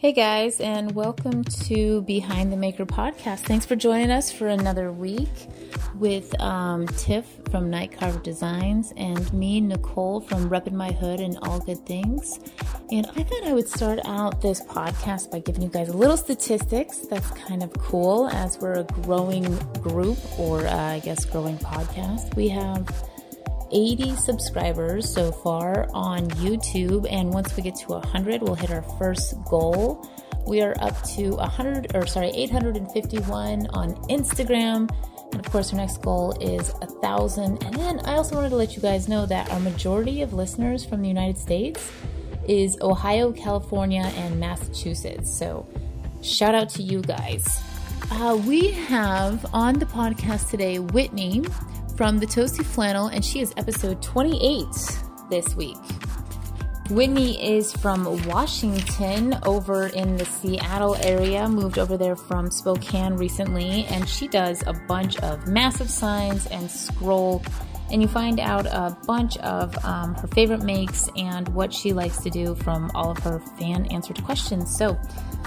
Hey guys, and welcome to Behind the Maker podcast. Thanks for joining us for another week with um, Tiff from Night Carver Designs and me, Nicole from Reppin' My Hood and All Good Things. And I thought I would start out this podcast by giving you guys a little statistics. That's kind of cool as we're a growing group, or uh, I guess growing podcast. We have 80 subscribers so far on YouTube, and once we get to 100, we'll hit our first goal. We are up to 100 or sorry, 851 on Instagram. And of course, our next goal is a thousand. And then I also wanted to let you guys know that our majority of listeners from the United States is Ohio, California, and Massachusetts. So shout out to you guys. Uh, we have on the podcast today Whitney from the Toasty Flannel, and she is episode 28 this week. Whitney is from Washington over in the Seattle area, moved over there from Spokane recently, and she does a bunch of massive signs and scroll. And you find out a bunch of um, her favorite makes and what she likes to do from all of her fan answered questions. So,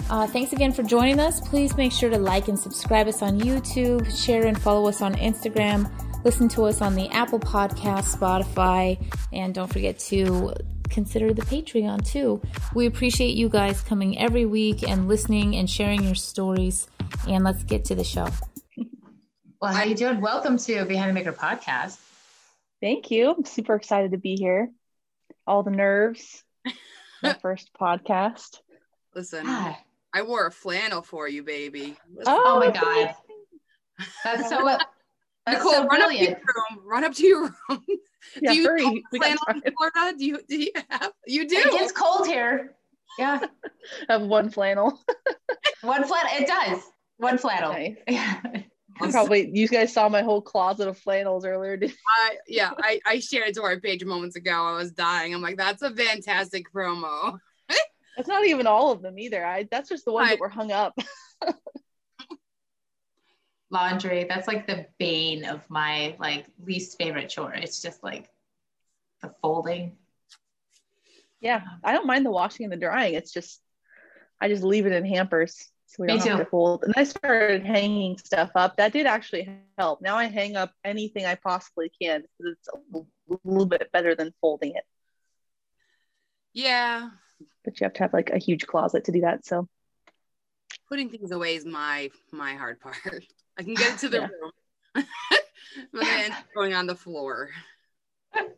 uh, thanks again for joining us. Please make sure to like and subscribe us on YouTube, share and follow us on Instagram. Listen to us on the Apple Podcast, Spotify, and don't forget to consider the Patreon too. We appreciate you guys coming every week and listening and sharing your stories. And let's get to the show. Well, how you doing? Welcome to Behind the Maker podcast. Thank you. I'm super excited to be here. All the nerves. My first podcast. Listen, Hi. I wore a flannel for you, baby. Oh, oh my god. That's so uh, that's Nicole, so run up to your room. Run up to your room. Yeah, do you hurry. flannel in Florida? Do you do you have you do? It gets cold here. Yeah. I have one flannel. one flannel. It does. One flannel. Nice. Yeah. Probably you guys saw my whole closet of flannels earlier. I yeah, I, I shared it to our page moments ago. I was dying. I'm like, that's a fantastic promo. It's not even all of them either. I that's just the ones I, that were hung up laundry. That's like the bane of my like least favorite chore. It's just like the folding. Yeah. Um, I don't mind the washing and the drying. It's just i just leave it in hampers so we don't have to fold. And i started hanging stuff up. That did actually help. Now i hang up anything i possibly can because it's a little bit better than folding it. Yeah. But you have to have like a huge closet to do that so. Putting things away is my my hard part I can get it to the yeah. room. but then going on the floor. yep.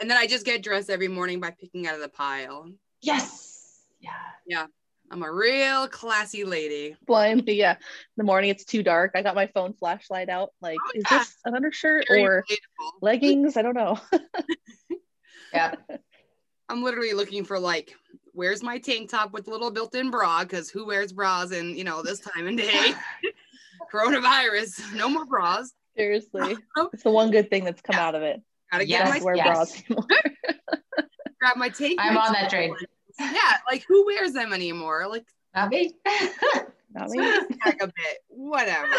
And then I just get dressed every morning by picking out of the pile. Yes. Yeah. Yeah. I'm a real classy lady. Blindly, yeah. In the morning, it's too dark. I got my phone flashlight out. Like, oh, is yeah. this an undershirt Very or relatable. leggings? I don't know. yeah. I'm literally looking for like where's my tank top with little built-in bra? Because who wears bras in you know this time and day? Coronavirus, no more bras. Seriously, it's the one good thing that's come yeah. out of it. Gotta get yes, wear yes. bras Grab my tank. I'm on that train. Yeah, like who wears them anymore? Like not me. not me. Back a bit. Whatever.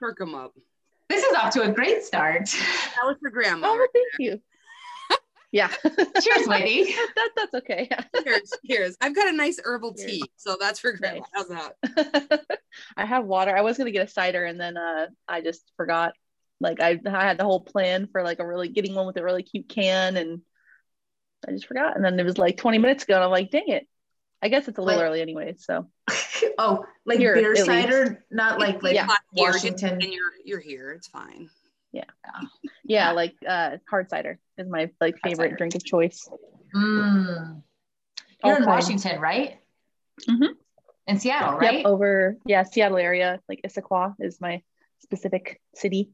Perk them up. This is off to a great start. That was for grandma. Oh, thank you. Yeah. Cheers, lady. that, that's okay. cheers. Cheers. I've got a nice herbal cheers. tea. So that's for grandma. Nice. How's that? I have water. I was going to get a cider and then uh, I just forgot. Like I, I had the whole plan for like a really getting one with a really cute can and I just forgot. And then it was like 20 minutes ago and I'm like, dang it. I guess it's a little like, early anyway. So. oh, like here, beer cider, not like like yeah. Washington. And you're you're here. It's fine. Yeah. Yeah, yeah like uh hard cider is my like favorite drink of choice. Mm. You're in Washington, right? Mm-hmm. In Seattle, right? Yep, over yeah, Seattle area. Like Issaquah is my specific city.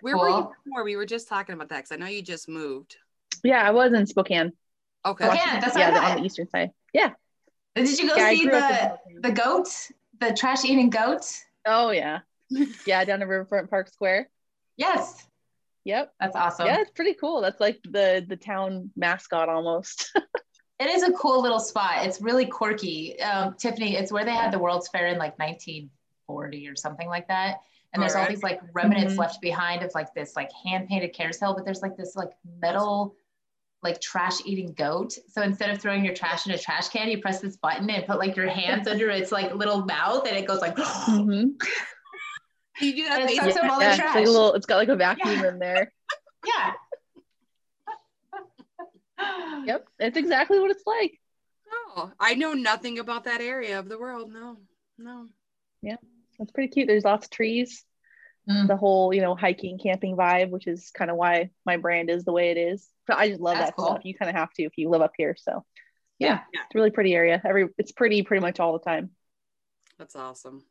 Where cool. were you before? We were just talking about that because I know you just moved. Yeah, I was in Spokane. Okay. Spokane, that's yeah, on the eastern side. Yeah. Did you go yeah, see the the goat, the trash eating goat? Oh yeah, yeah, down in Riverfront Park Square. Yes. Yep. That's awesome. Yeah, it's pretty cool. That's like the the town mascot almost. it is a cool little spot. It's really quirky. Um, Tiffany, it's where they had the World's Fair in like 1940 or something like that. And there's all these like remnants mm-hmm. left behind of like this like hand painted carousel, but there's like this like metal like trash eating goat. So instead of throwing your trash in a trash can, you press this button and put like your hands under its like little mouth and it goes like mm-hmm. You do that it sucks yeah, all the trash. It's, like a little, it's got like a vacuum yeah. in there. Yeah. yep. It's exactly what it's like. Oh, I know nothing about that area of the world. No, no. Yeah. It's pretty cute. There's lots of trees. Mm. The whole, you know, hiking, camping vibe, which is kind of why my brand is the way it is. So I just love That's that cool. stuff. You kind of have to if you live up here. So yeah, yeah, it's a really pretty area. Every it's pretty pretty much all the time. That's awesome.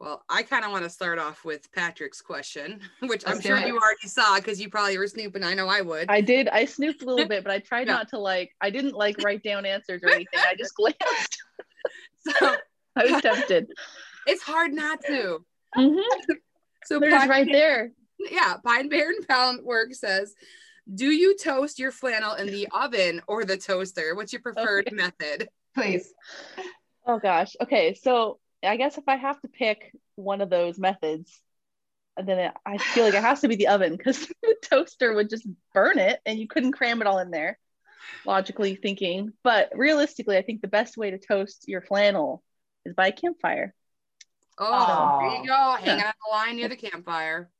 Well, I kind of want to start off with Patrick's question, which I'm sure it. you already saw because you probably were snooping. I know I would. I did. I snooped a little bit, but I tried yeah. not to like. I didn't like write down answers or anything. I just glanced. so I was tempted. It's hard not to. Mm-hmm. So they're just right there. Yeah, Pine Bear and Pound Work says, "Do you toast your flannel in the oven or the toaster? What's your preferred okay. method?" Please. Oh gosh. Okay, so I guess if I have to pick one of those methods, then it, I feel like it has to be the oven because the toaster would just burn it and you couldn't cram it all in there. Logically thinking, but realistically, I think the best way to toast your flannel is by a campfire. Oh, there you go, hanging on the line near the campfire.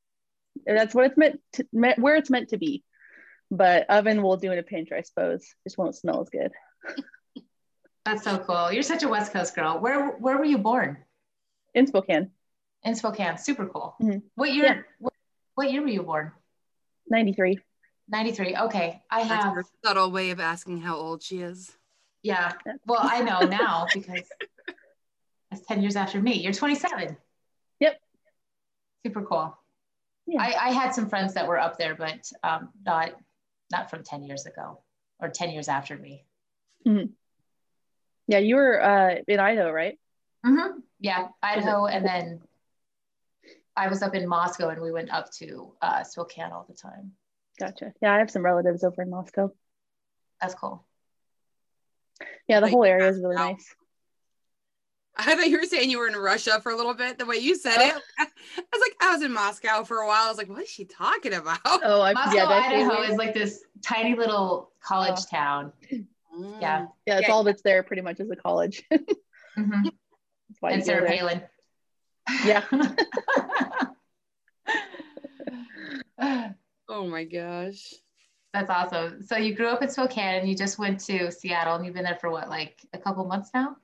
That's what it's meant to, where it's meant to be. But oven will do in a pinch, I suppose. Just won't smell as good. That's so cool. You're such a West Coast girl. Where where were you born? In Spokane. In Spokane. Super cool. Mm-hmm. What year? Yeah. What, what, year were you born? 93. 93. Okay. I have a subtle way of asking how old she is. Yeah. Well, I know now because that's 10 years after me. You're 27. Yep. Super cool. Yeah. I, I had some friends that were up there, but um, not not from 10 years ago or 10 years after me. Mm-hmm. Yeah, you were uh, in Idaho, right? Mm-hmm. Yeah, Idaho, and then I was up in Moscow, and we went up to uh, Spokane all the time. Gotcha. Yeah, I have some relatives over in Moscow. That's cool. Yeah, the whole area is really nice. I thought you were saying you were in Russia for a little bit. The way you said it, I was like, I was in Moscow for a while. I was like, what is she talking about? Oh, I, Moscow, yeah, Idaho is like this tiny little college oh. town. Mm. Yeah. Yeah, it's yeah. all that's there pretty much as a college. mm-hmm. And Sarah Palin. Yeah. oh my gosh. That's awesome. So you grew up in Spokane and you just went to Seattle and you've been there for what, like a couple months now?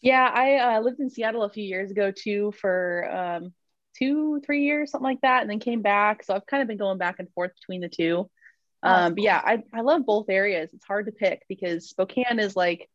Yeah, I uh, lived in Seattle a few years ago too for um, two, three years, something like that, and then came back. So I've kind of been going back and forth between the two. Oh, um, but yeah, I, I love both areas. It's hard to pick because Spokane is like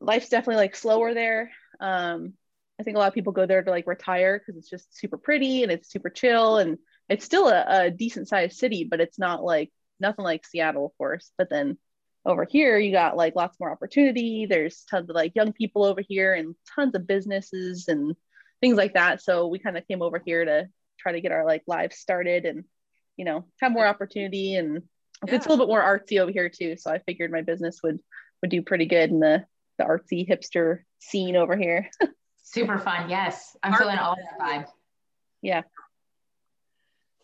life's definitely like slower there. Um, I think a lot of people go there to like retire because it's just super pretty and it's super chill and it's still a, a decent sized city, but it's not like nothing like Seattle, of course. But then over here, you got like lots more opportunity. There's tons of like young people over here and tons of businesses and things like that. So we kind of came over here to try to get our like lives started and you know have more opportunity and yeah. It's a little bit more artsy over here too, so I figured my business would would do pretty good in the the artsy hipster scene over here. Super fun. Yes, I'm Art feeling all that vibe. Yeah.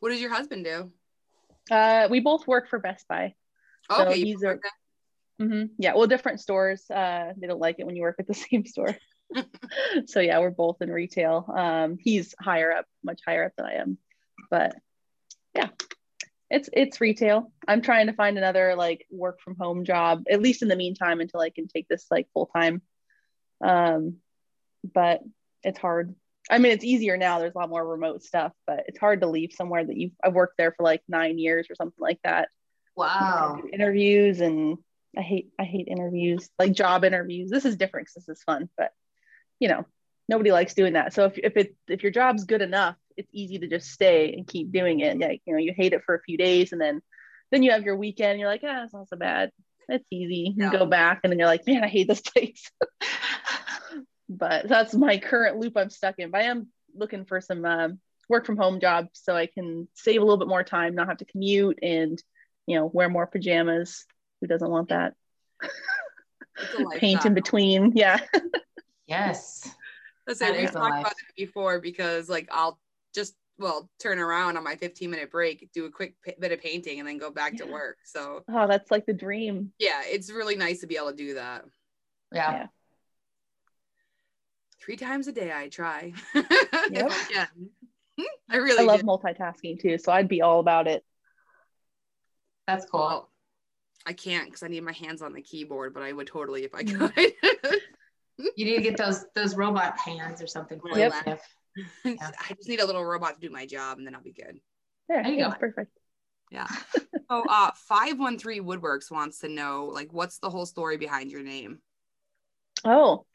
What does your husband do? Uh, we both work for Best Buy. So okay. He's a, mm-hmm, yeah, well, different stores. Uh, they don't like it when you work at the same store. so yeah, we're both in retail. Um, he's higher up, much higher up than I am, but yeah, it's it's retail. I'm trying to find another like work from home job, at least in the meantime, until I can take this like full time. Um, but it's hard. I mean, it's easier now. There's a lot more remote stuff, but it's hard to leave somewhere that you've I've worked there for like nine years or something like that. Wow. Interviews and I hate I hate interviews, like job interviews. This is different because this is fun, but you know, nobody likes doing that. So if if it if your job's good enough, it's easy to just stay and keep doing it. Like, you know, you hate it for a few days and then then you have your weekend and you're like, ah, it's not so bad. It's easy. You go back and then you're like, man, I hate this place. but that's my current loop I'm stuck in. But I am looking for some um, work from home jobs so I can save a little bit more time, not have to commute and, you know, wear more pajamas. Who doesn't want that? Paint in between. Yeah. yes. Let's say we've talked about it before because like I'll just well turn around on my 15 minute break, do a quick p- bit of painting, and then go back yeah. to work. So oh, that's like the dream. Yeah, it's really nice to be able to do that. Yeah. yeah. Three times a day, I try. Yep. yeah. I really I love multitasking too, so I'd be all about it. That's cool. Well, I can't because I need my hands on the keyboard, but I would totally if I mm. could. you need to get those those robot hands or something. For yep. Yeah. I just need a little robot to do my job, and then I'll be good. There, there you go. Perfect. Yeah. so, uh, five one three Woodworks wants to know, like, what's the whole story behind your name? Oh,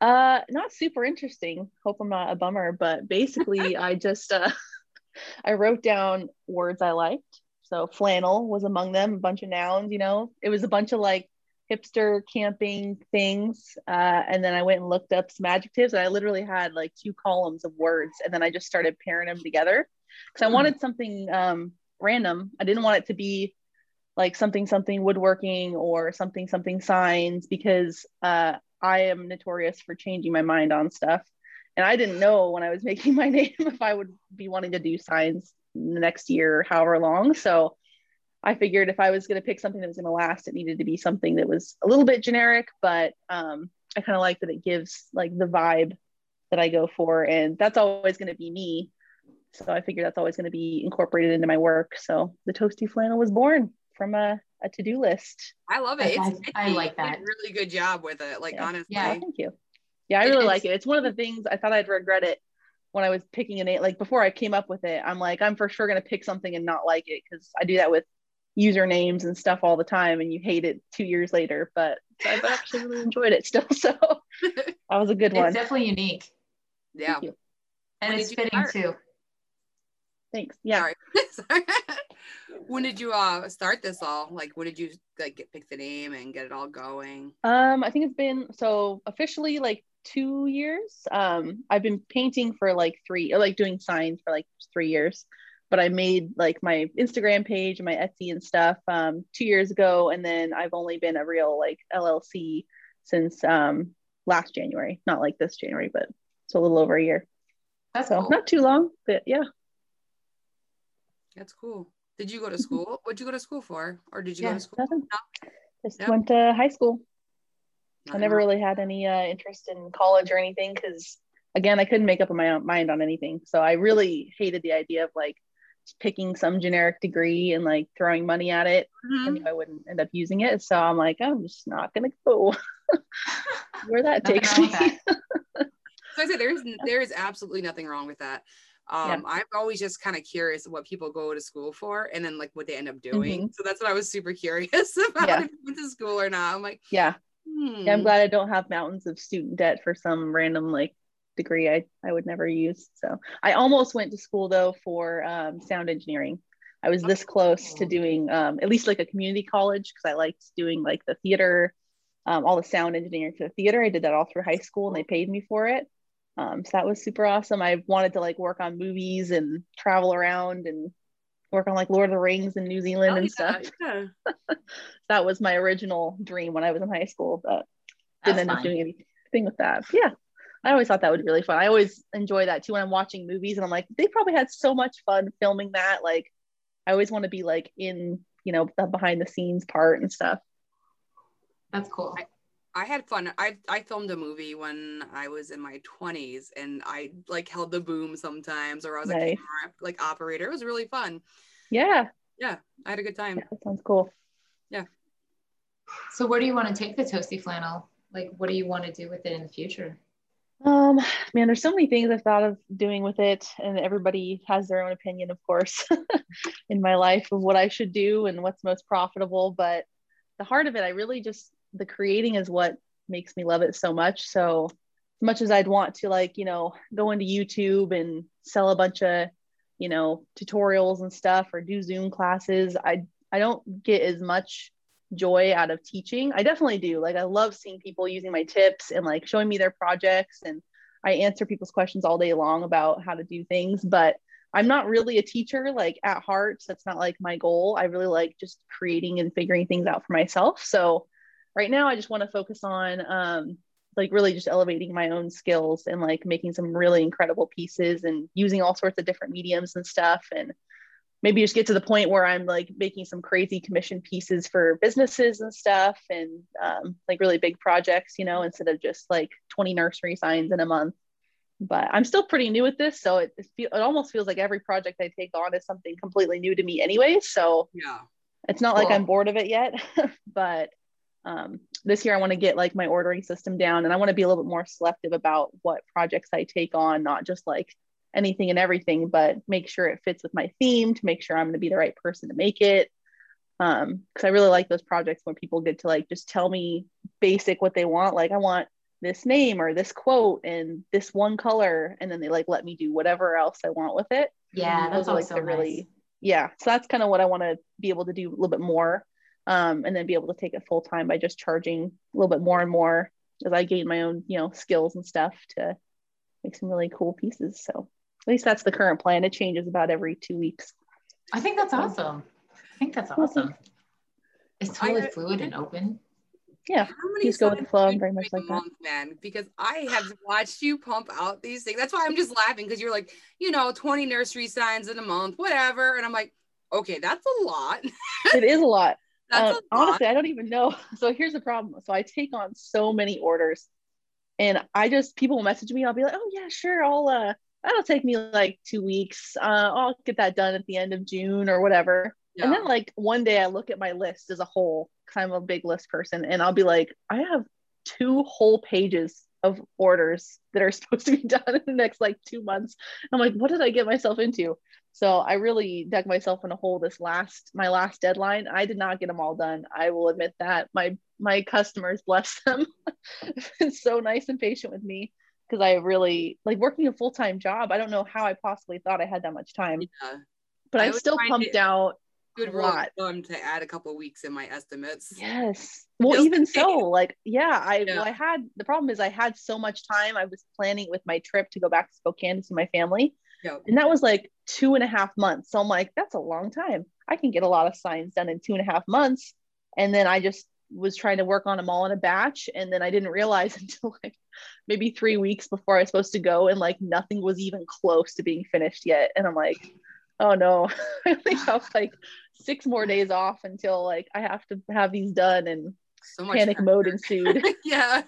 uh, not super interesting. Hope I'm not a bummer, but basically, I just uh, I wrote down words I liked. So flannel was among them, a bunch of nouns. You know, it was a bunch of like hipster camping things. Uh, and then I went and looked up some adjectives. And I literally had like two columns of words, and then I just started pairing them together because I hmm. wanted something um, random. I didn't want it to be like something something woodworking or something something signs because uh, I am notorious for changing my mind on stuff. And I didn't know when I was making my name if I would be wanting to do signs the next year, however long. So I figured if I was going to pick something that was going to last, it needed to be something that was a little bit generic, but um, I kind of like that it gives like the vibe that I go for. And that's always going to be me. So I figured that's always going to be incorporated into my work. So the toasty flannel was born from a, a to-do list. I love it. I, I like that. really good job with it. Like yeah. honestly. Yeah, thank you. Yeah, I really like it. It's one of the things I thought I'd regret it when I was picking a name. Like before I came up with it, I'm like, I'm for sure gonna pick something and not like it because I do that with usernames and stuff all the time, and you hate it two years later. But I've actually really enjoyed it still. So that was a good one. It's definitely unique. Yeah. And when it's fitting start? too. Thanks. Yeah. Sorry. when did you uh start this all? Like when did you like get pick the name and get it all going? Um, I think it's been so officially like two years. Um, I've been painting for like three, like doing signs for like three years. But I made like my Instagram page and my Etsy and stuff um, two years ago, and then I've only been a real like LLC since um, last January. Not like this January, but it's a little over a year. That's so cool. not too long, but yeah. That's cool. Did you go to school? What'd you go to school for? Or did you yeah, go to school? No. Just went to high school. I, I never really had any uh, interest in college or anything because, again, I couldn't make up my own mind on anything. So I really hated the idea of like picking some generic degree and like throwing money at it. Mm-hmm. And I wouldn't end up using it. So I'm like, I'm just not to go where that takes me. That. so I said, there's, there is absolutely nothing wrong with that um yeah. i'm always just kind of curious what people go to school for and then like what they end up doing mm-hmm. so that's what i was super curious about yeah. if you went to school or not i'm like yeah. Hmm. yeah i'm glad i don't have mountains of student debt for some random like degree i i would never use so i almost went to school though for um, sound engineering i was this close to doing um, at least like a community college because i liked doing like the theater um, all the sound engineering for the theater i did that all through high school and they paid me for it um, so that was super awesome. I wanted to like work on movies and travel around and work on like Lord of the Rings in New Zealand oh, and yeah, stuff. Yeah. that was my original dream when I was in high school, but didn't end up doing anything with that. Yeah. I always thought that would be really fun. I always enjoy that too when I'm watching movies and I'm like, they probably had so much fun filming that. Like, I always want to be like in, you know, the behind the scenes part and stuff. That's cool. I, I had fun. I I filmed a movie when I was in my 20s and I like held the boom sometimes or I was nice. a camera like operator. It was really fun. Yeah. Yeah. I had a good time. Yeah, that sounds cool. Yeah. So where do you want to take the toasty flannel? Like what do you want to do with it in the future? Um, man, there's so many things I've thought of doing with it, and everybody has their own opinion, of course, in my life of what I should do and what's most profitable. But the heart of it, I really just the creating is what makes me love it so much. So as much as I'd want to like, you know, go into YouTube and sell a bunch of, you know, tutorials and stuff or do Zoom classes, I I don't get as much joy out of teaching. I definitely do. Like I love seeing people using my tips and like showing me their projects and I answer people's questions all day long about how to do things, but I'm not really a teacher like at heart. So that's not like my goal. I really like just creating and figuring things out for myself. So right now I just want to focus on um, like really just elevating my own skills and like making some really incredible pieces and using all sorts of different mediums and stuff and maybe just get to the point where i'm like making some crazy commission pieces for businesses and stuff and um, like really big projects you know instead of just like 20 nursery signs in a month. But i'm still pretty new at this so it, it, feel, it almost feels like every project i take on is something completely new to me anyway so yeah. it's not cool. like i'm bored of it yet. But um, this year I want to get like my ordering system down and I want to be a little bit more selective about what projects I take on, not just like anything and everything, but make sure it fits with my theme to make sure I'm going to be the right person to make it. Um, cause I really like those projects where people get to like just tell me basic what they want. Like I want this name or this quote and this one color, and then they like let me do whatever else I want with it. Yeah, that's like so the nice. really yeah. So that's kind of what I want to be able to do a little bit more um, and then be able to take it full time by just charging a little bit more and more as I gain my own, you know, skills and stuff to make some really cool pieces. So at least that's the current plan. It changes about every two weeks. I think that's awesome. I think that's awesome. It's totally I, fluid and open. Yeah, just go with the flow. I'm very much like month, that, man. Because I have watched you pump out these things. That's why I'm just laughing because you're like, you know, 20 nursery signs in a month, whatever. And I'm like, okay, that's a lot. it is a lot. Uh, honestly, I don't even know. So here's the problem. So I take on so many orders, and I just people message me. I'll be like, oh yeah, sure. I'll uh, that'll take me like two weeks. Uh, I'll get that done at the end of June or whatever. Yeah. And then like one day I look at my list as a whole. I'm a big list person, and I'll be like, I have two whole pages of orders that are supposed to be done in the next like two months. I'm like, what did I get myself into? So I really dug myself in a hole this last my last deadline. I did not get them all done. I will admit that. My my customers, bless them, been so nice and patient with me because I really like working a full-time job. I don't know how I possibly thought I had that much time. Yeah. But I, I still pumped out good a lot. to add a couple weeks in my estimates. Yes. Well, Just even so, like, yeah, I yeah. well, I had the problem is I had so much time. I was planning with my trip to go back to Spokane to see my family. Yep. And that was like two and a half months. So I'm like, that's a long time. I can get a lot of signs done in two and a half months. And then I just was trying to work on them all in a batch. And then I didn't realize until like maybe three weeks before I was supposed to go, and like nothing was even close to being finished yet. And I'm like, oh no, I only have like six more days off until like I have to have these done and so panic mode ensued. yeah.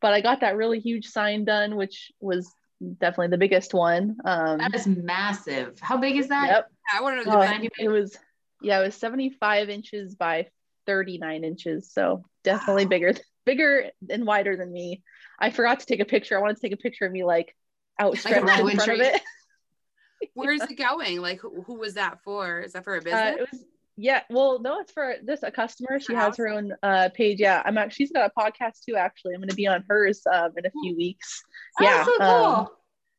But I got that really huge sign done, which was definitely the biggest one. Um, that is massive. How big is that? Yep. I want to know. Uh, it was, yeah, it was 75 inches by 39 inches. So definitely wow. bigger, bigger and wider than me. I forgot to take a picture. I wanted to take a picture of me like outstretched like in front of it. Where's it going? Like, who, who, was that for? Is that for a uh, business? Uh, was, yeah. Well, no, it's for this a customer. She has her own uh, page. Yeah, I'm actually. She's got a podcast too. Actually, I'm going to be on hers um, in a few weeks. Oh, yeah. So cool. Um,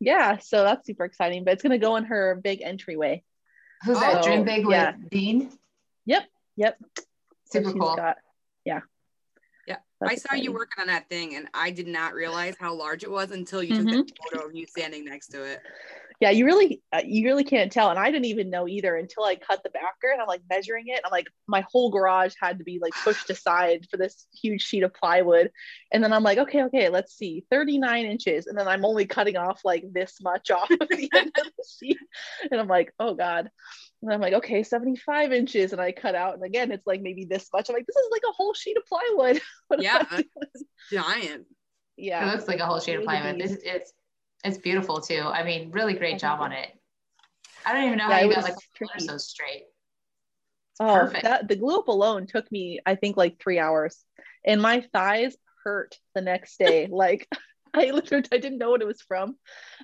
yeah. So that's super exciting. But it's going to go in her big entryway. Who's oh, that? Dream Big with yeah. Dean. Yep. Yep. Super cool. Got, yeah. Yeah, That's I saw exciting. you working on that thing, and I did not realize how large it was until you mm-hmm. took the photo of you standing next to it yeah you really uh, you really can't tell and i didn't even know either until i cut the backer and i'm like measuring it i'm like my whole garage had to be like pushed aside for this huge sheet of plywood and then i'm like okay okay let's see 39 inches and then i'm only cutting off like this much off of the end of the sheet and i'm like oh god and I'm like, okay, 75 inches. And I cut out. And again, it's like maybe this much. I'm like, this is like a whole sheet of plywood. yeah. Giant. Yeah. It looks like a whole sheet of plywood. It's, it's it's beautiful too. I mean, really great job on it. I don't even know yeah, how you got like so straight. It's oh, perfect. That, the glue up alone took me, I think, like three hours, and my thighs hurt the next day. like I literally I didn't know what it was from.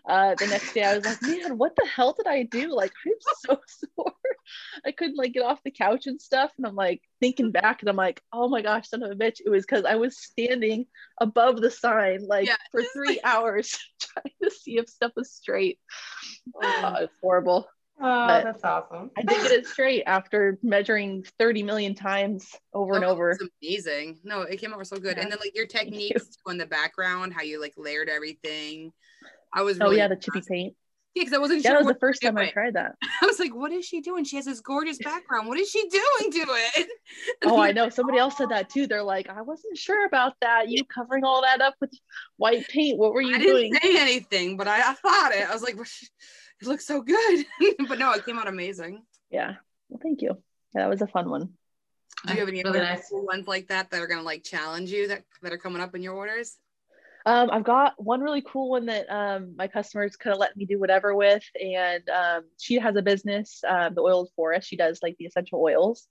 Uh, the next day I was like, man, what the hell did I do? Like I'm so sore. I couldn't like get off the couch and stuff. And I'm like thinking back and I'm like, oh my gosh, son of a bitch. It was because I was standing above the sign like yeah. for three hours trying to see if stuff was straight. Oh, it's horrible. Oh, but that's awesome. I did get it straight after measuring 30 million times over oh, and over. amazing. No, it came out so good. Yeah. And then like your techniques you. in the background, how you like layered everything. I was oh, really Oh yeah, the chippy paint. Yeah, because I wasn't yeah, sure. That was the first time I tried that. I was like, what is she doing? She has this gorgeous background. What is she doing to it? oh, I know. Somebody else said that too. They're like, I wasn't sure about that. You covering all that up with white paint. What were you I doing? didn't say anything, but I, I thought it. I was like, it looks so good. but no, it came out amazing. Yeah. Well, thank you. Yeah, that was a fun one. Do you have any really other nice. ones like that that are gonna like challenge you that that are coming up in your orders? Um, I've got one really cool one that um, my customers kind of let me do whatever with, and um, she has a business, uh, the Oiled Forest. She does like the essential oils.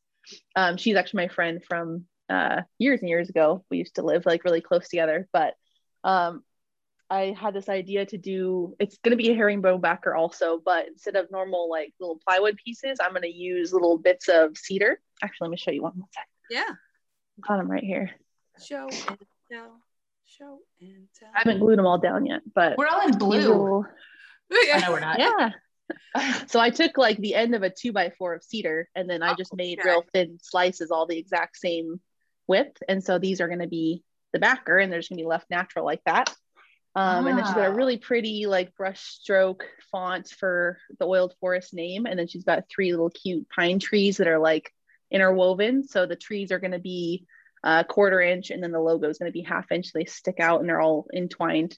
Um, she's actually my friend from uh, years and years ago. We used to live like really close together, but um, I had this idea to do. It's going to be a herringbone backer also, but instead of normal like little plywood pieces, I'm going to use little bits of cedar. Actually, let me show you one. One second. Yeah, got them right here. Show and tell show and tell. I haven't glued them all down yet, but we're all in blue. Little... I know we're not. Yeah. so I took like the end of a two by four of cedar and then I just oh, made okay. real thin slices, all the exact same width. And so these are going to be the backer and they're just going to be left natural like that. Um, ah. And then she's got a ah. really pretty like brush stroke font for the oiled forest name. And then she's got three little cute pine trees that are like interwoven. So the trees are going to be uh, quarter inch, and then the logo is going to be half inch. They stick out and they're all entwined,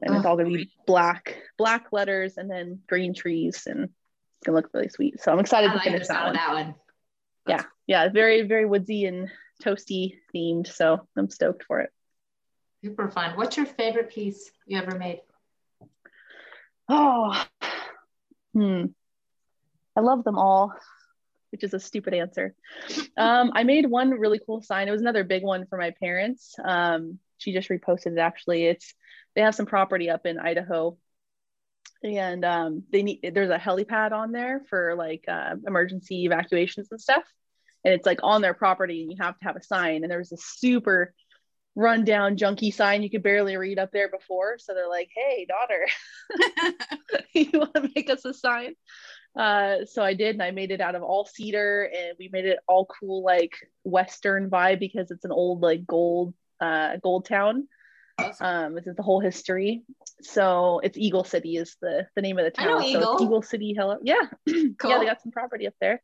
and oh. it's all going to be black black letters and then green trees, and it's going to look really sweet. So I'm excited I to like finish that one. that one. Yeah, yeah, very very woodsy and toasty themed. So I'm stoked for it. Super fun. What's your favorite piece you ever made? Oh, hmm. I love them all which is a stupid answer. Um, I made one really cool sign. It was another big one for my parents. Um, she just reposted it actually. It's they have some property up in Idaho, and um, they need there's a helipad on there for like uh, emergency evacuations and stuff. And it's like on their property, and you have to have a sign. And there was a super rundown junky sign you could barely read up there before. So they're like, "Hey, daughter, you want to make us a sign?" Uh, so I did, and I made it out of all cedar, and we made it all cool, like Western vibe because it's an old, like gold, uh, gold town. Um, this is the whole history. So it's Eagle City is the the name of the town. so Eagle. Eagle City, hello, yeah, cool. yeah, they got some property up there.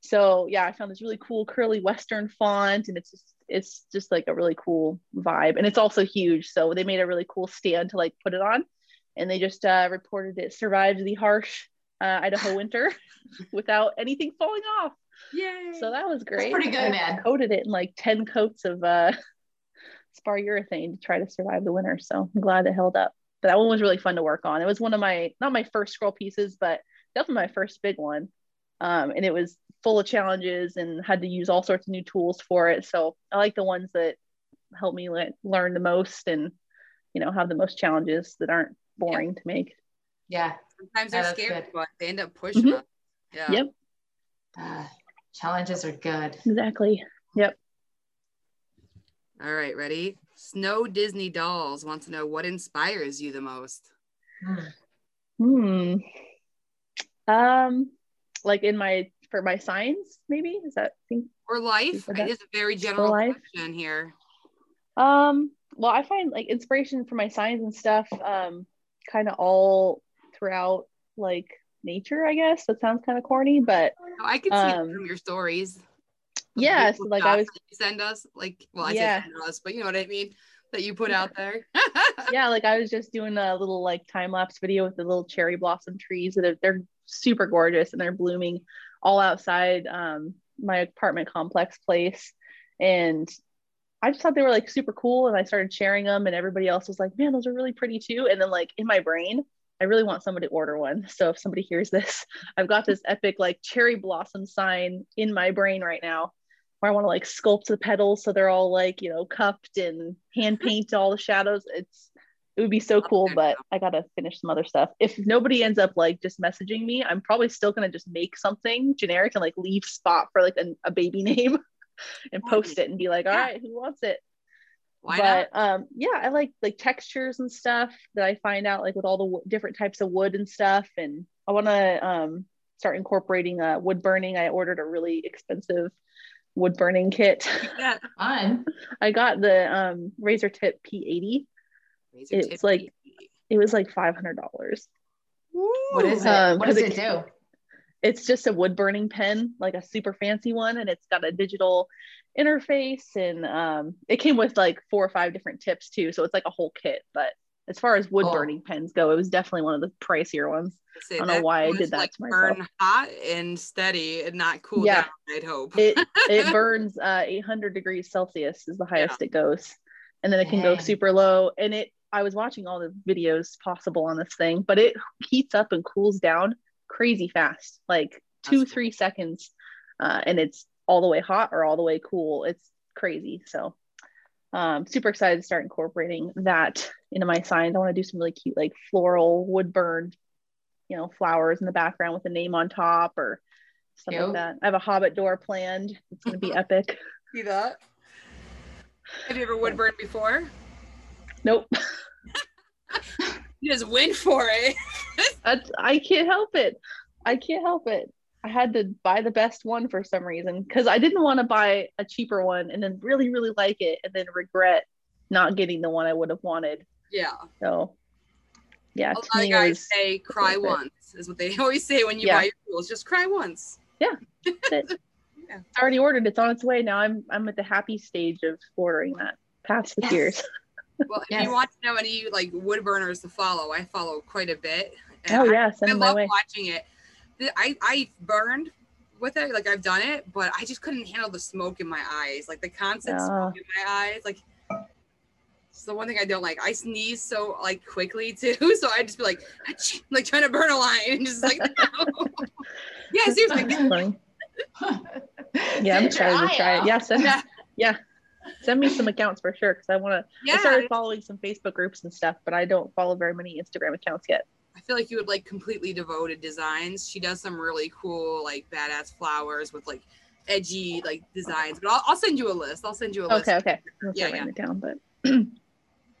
So yeah, I found this really cool curly Western font, and it's just it's just like a really cool vibe, and it's also huge. So they made a really cool stand to like put it on, and they just uh, reported it survived the harsh uh, Idaho winter without anything falling off. Yay! So that was great. That's pretty good, I man. Coated it in like 10 coats of uh, spar urethane to try to survive the winter. So I'm glad it held up. But that one was really fun to work on. It was one of my, not my first scroll pieces, but definitely my first big one. Um, and it was full of challenges and had to use all sorts of new tools for it. So I like the ones that help me le- learn the most and, you know, have the most challenges that aren't boring yeah. to make. Yeah, Sometimes they're scared, but they end up pushing mm-hmm. us. Yeah. Yep. Uh, challenges are good. Exactly. Yep. All right, ready? Snow Disney Dolls wants to know what inspires you the most. Hmm. Um, like in my for my signs, maybe is that thing or life? It is a very general question here. Um. Well, I find like inspiration for my signs and stuff. Um, kind of all throughout like nature, I guess. That sounds kind of corny, but no, I can see um, it from your stories. Yes, yeah, like I was send us like well, I yeah. send us, but you know what I mean that you put out there. yeah, like I was just doing a little like time lapse video with the little cherry blossom trees that are, they're super gorgeous and they're blooming all outside um, my apartment complex place, and I just thought they were like super cool, and I started sharing them, and everybody else was like, "Man, those are really pretty too." And then like in my brain, I really want somebody to order one. So if somebody hears this, I've got this epic like cherry blossom sign in my brain right now where I want to like sculpt the petals so they're all like, you know, cupped and hand paint all the shadows. It's it would be so cool, but I gotta finish some other stuff. If nobody ends up like just messaging me, I'm probably still gonna just make something generic and like leave spot for like a, a baby name and post it and be like, all right, who wants it? Why but not? um yeah i like like textures and stuff that i find out like with all the w- different types of wood and stuff and i want to um start incorporating uh wood burning. I ordered a really expensive wood burning kit. Yeah. Fun i got the um Razertip p80 razor it's tip like P80. it was like $500 What is it? Um, what does it, it do? It's just a wood burning pen, like a super fancy one, and it's got a digital interface and um, it came with like four or five different tips too so it's like a whole kit but as far as wood burning pens go it was definitely one of the pricier ones i don't know why i did that like to myself. burn hot and steady and not cool yeah. down i'd hope it it burns uh, 800 degrees celsius is the highest yeah. it goes and then it can go super low and it i was watching all the videos possible on this thing but it heats up and cools down crazy fast like two That's three cool. seconds uh, and it's all the way hot or all the way cool. It's crazy. So um, super excited to start incorporating that into my signs. I want to do some really cute like floral wood burned, you know, flowers in the background with a name on top or something like that. I have a hobbit door planned. It's gonna be epic. See that? Have you ever wood burned before? Nope. you just went for it. That's, I can't help it. I can't help it. I had to buy the best one for some reason because I didn't want to buy a cheaper one and then really, really like it and then regret not getting the one I would have wanted. Yeah. So, yeah. A lot of guys say cry once is what they always say when you yeah. buy your tools. Just cry once. Yeah. It. yeah. It's already ordered. It's on its way now. I'm I'm at the happy stage of ordering that past the yes. years. Well, if yes. you want to know any like wood burners to follow, I follow quite a bit. oh yeah, I, I love way. watching it I I burned with it, like I've done it, but I just couldn't handle the smoke in my eyes, like the constant yeah. smoke in my eyes, like. It's the one thing I don't like. I sneeze so like quickly too, so I just be like, like trying to burn a line and just like, no. yeah, seriously. yeah, I'm excited to try it. Yeah, send, yeah, yeah, send me some accounts for sure because I want to. Yeah. I started following some Facebook groups and stuff, but I don't follow very many Instagram accounts yet. I feel like you would like completely devoted designs. She does some really cool, like badass flowers with like edgy like designs. But I'll, I'll send you a list. I'll send you a list. Okay, okay. I'll yeah, yeah. it down. But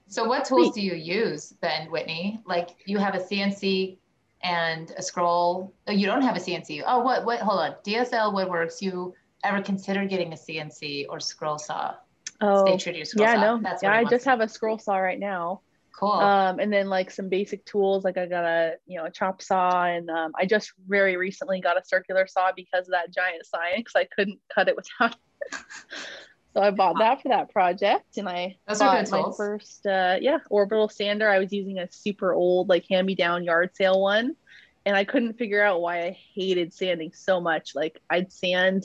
so, what tools do you use then, Whitney? Like you have a CNC and a scroll. Oh, you don't have a CNC. Oh, what? What? Hold on. DSL Woodworks. You ever consider getting a CNC or scroll saw? Oh, Stay true to your scroll yeah, saw. no. That's yeah, I just have a scroll saw right now. Cool. Um, and then like some basic tools, like I got a you know a chop saw, and um, I just very recently got a circular saw because of that giant sign because I couldn't cut it without. so I bought that for that project, and I Those bought my first uh, yeah orbital sander. I was using a super old like hand me down yard sale one, and I couldn't figure out why I hated sanding so much. Like I'd sand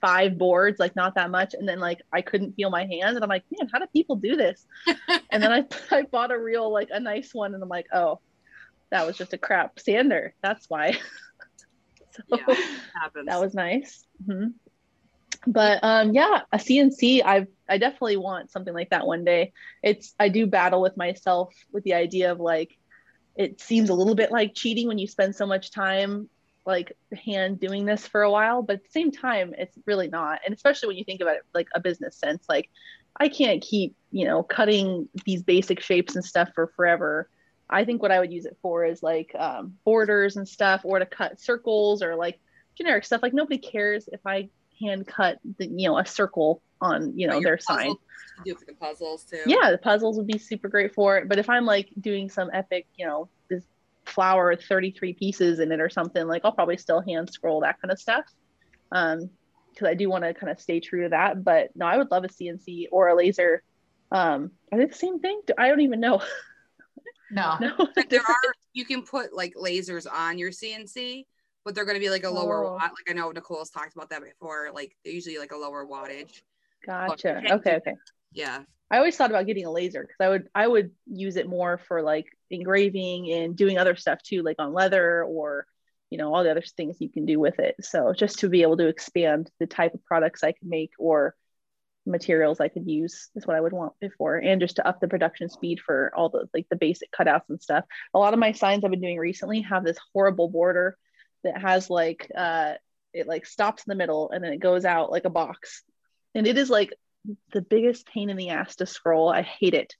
five boards, like not that much. And then like I couldn't feel my hands. And I'm like, man, how do people do this? and then I, I bought a real, like a nice one. And I'm like, oh, that was just a crap sander. That's why. so yeah, that was nice. Mm-hmm. But um, yeah, a CNC, I I definitely want something like that one day. It's I do battle with myself with the idea of like it seems a little bit like cheating when you spend so much time like hand doing this for a while, but at the same time, it's really not. And especially when you think about it like a business sense, like I can't keep, you know, cutting these basic shapes and stuff for forever. I think what I would use it for is like um, borders and stuff, or to cut circles or like generic stuff. Like nobody cares if I hand cut the, you know, a circle on, you know, their sign. Do for the puzzles too. Yeah, the puzzles would be super great for it. But if I'm like doing some epic, you know, this flower 33 pieces in it or something like i'll probably still hand scroll that kind of stuff um because i do want to kind of stay true to that but no i would love a cnc or a laser um are they the same thing? I don't even know. No. No. There are you can put like lasers on your cnc but they're going to be like a lower oh. watt like i know nicole's talked about that before like they're usually like a lower wattage. Gotcha. Okay okay yeah I always thought about getting a laser because I would I would use it more for like engraving and doing other stuff too, like on leather or you know all the other things you can do with it. So just to be able to expand the type of products I could make or materials I could use is what I would want before, and just to up the production speed for all the like the basic cutouts and stuff. A lot of my signs I've been doing recently have this horrible border that has like uh it like stops in the middle and then it goes out like a box and it is like the biggest pain in the ass to scroll. I hate it.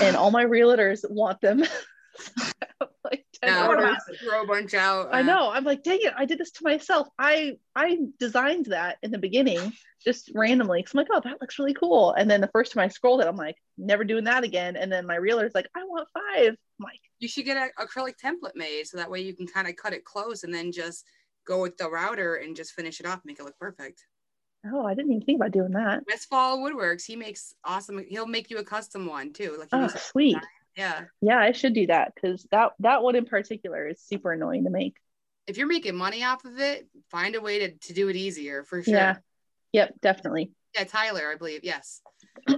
And all my realtors want them. like no, throw a bunch out. I uh, know. I'm like, dang it, I did this to myself. I I designed that in the beginning just randomly. Cause I'm like, oh, that looks really cool. And then the first time I scrolled it, I'm like, never doing that again. And then my realtor's like, I want five. I'm like, You should get an acrylic template made so that way you can kind of cut it close and then just go with the router and just finish it off, make it look perfect. Oh, I didn't even think about doing that. Westfall Woodworks, he makes awesome. He'll make you a custom one too. Like oh, sweet. Yeah. Yeah, I should do that because that that one in particular is super annoying to make. If you're making money off of it, find a way to, to do it easier for sure. Yeah. Yep, definitely. Yeah, Tyler, I believe. Yes.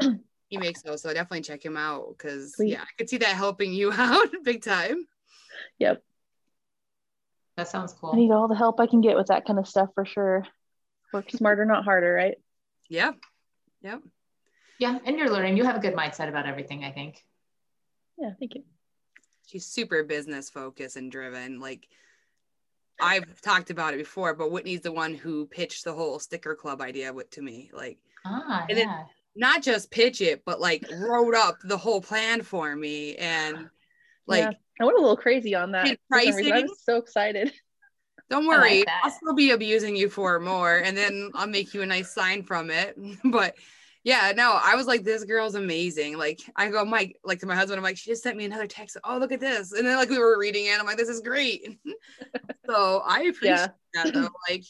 he makes those. So definitely check him out because yeah, I could see that helping you out big time. Yep. That sounds cool. I need all the help I can get with that kind of stuff for sure. Work smarter, not harder, right? Yep. Yep. Yeah. And you're learning. You have a good mindset about everything, I think. Yeah, thank you. She's super business focused and driven. Like I've talked about it before, but Whitney's the one who pitched the whole sticker club idea to me. Like, ah, and yeah. not just pitch it, but like wrote up the whole plan for me. And like, yeah. I went a little crazy on that. Pricing, I was so excited. Don't worry, like I'll still be abusing you for more, and then I'll make you a nice sign from it. but yeah, no, I was like, this girl's amazing. Like, I go, Mike, like to my husband, I'm like, she just sent me another text. Oh, look at this, and then like we were reading it, I'm like, this is great. so I appreciate yeah. that though. Like,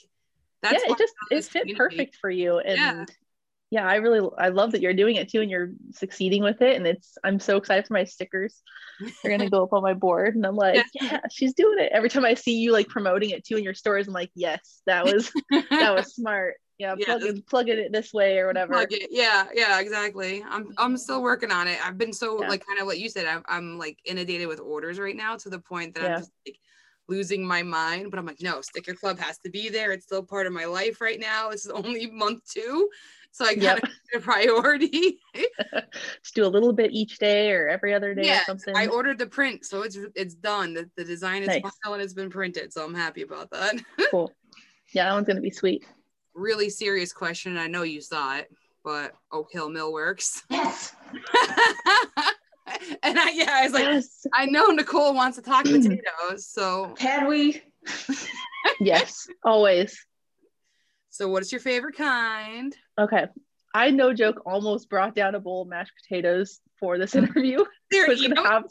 that's yeah, it just it fit community. perfect for you, and yeah yeah, I really I love that you're doing it too and you're succeeding with it. And it's I'm so excited for my stickers. They're gonna go up on my board. And I'm like, yeah, she's doing it. Every time I see you like promoting it too in your stores, I'm like, yes, that was that was smart. Yeah, yeah plug it plug it this way or whatever. Plug it. Yeah, yeah, exactly. I'm I'm mm-hmm. still working on it. I've been so yeah. like kind of what you said, I'm I'm like inundated with orders right now to the point that yeah. I'm just like losing my mind. But I'm like, no, sticker club has to be there. It's still part of my life right now. This is only month two so I got yep. a priority. Just do a little bit each day or every other day yeah, or something. I ordered the print, so it's it's done. The, the design is nice. final and it's been printed, so I'm happy about that. cool. Yeah, that one's gonna be sweet. Really serious question. I know you saw it, but Oak Hill Millworks. Yes. and I yeah, I was like, yes. I know Nicole wants to talk potatoes, so can we? yes, always. So, what is your favorite kind? Okay. I no joke almost brought down a bowl of mashed potatoes for this interview. There, I was gonna have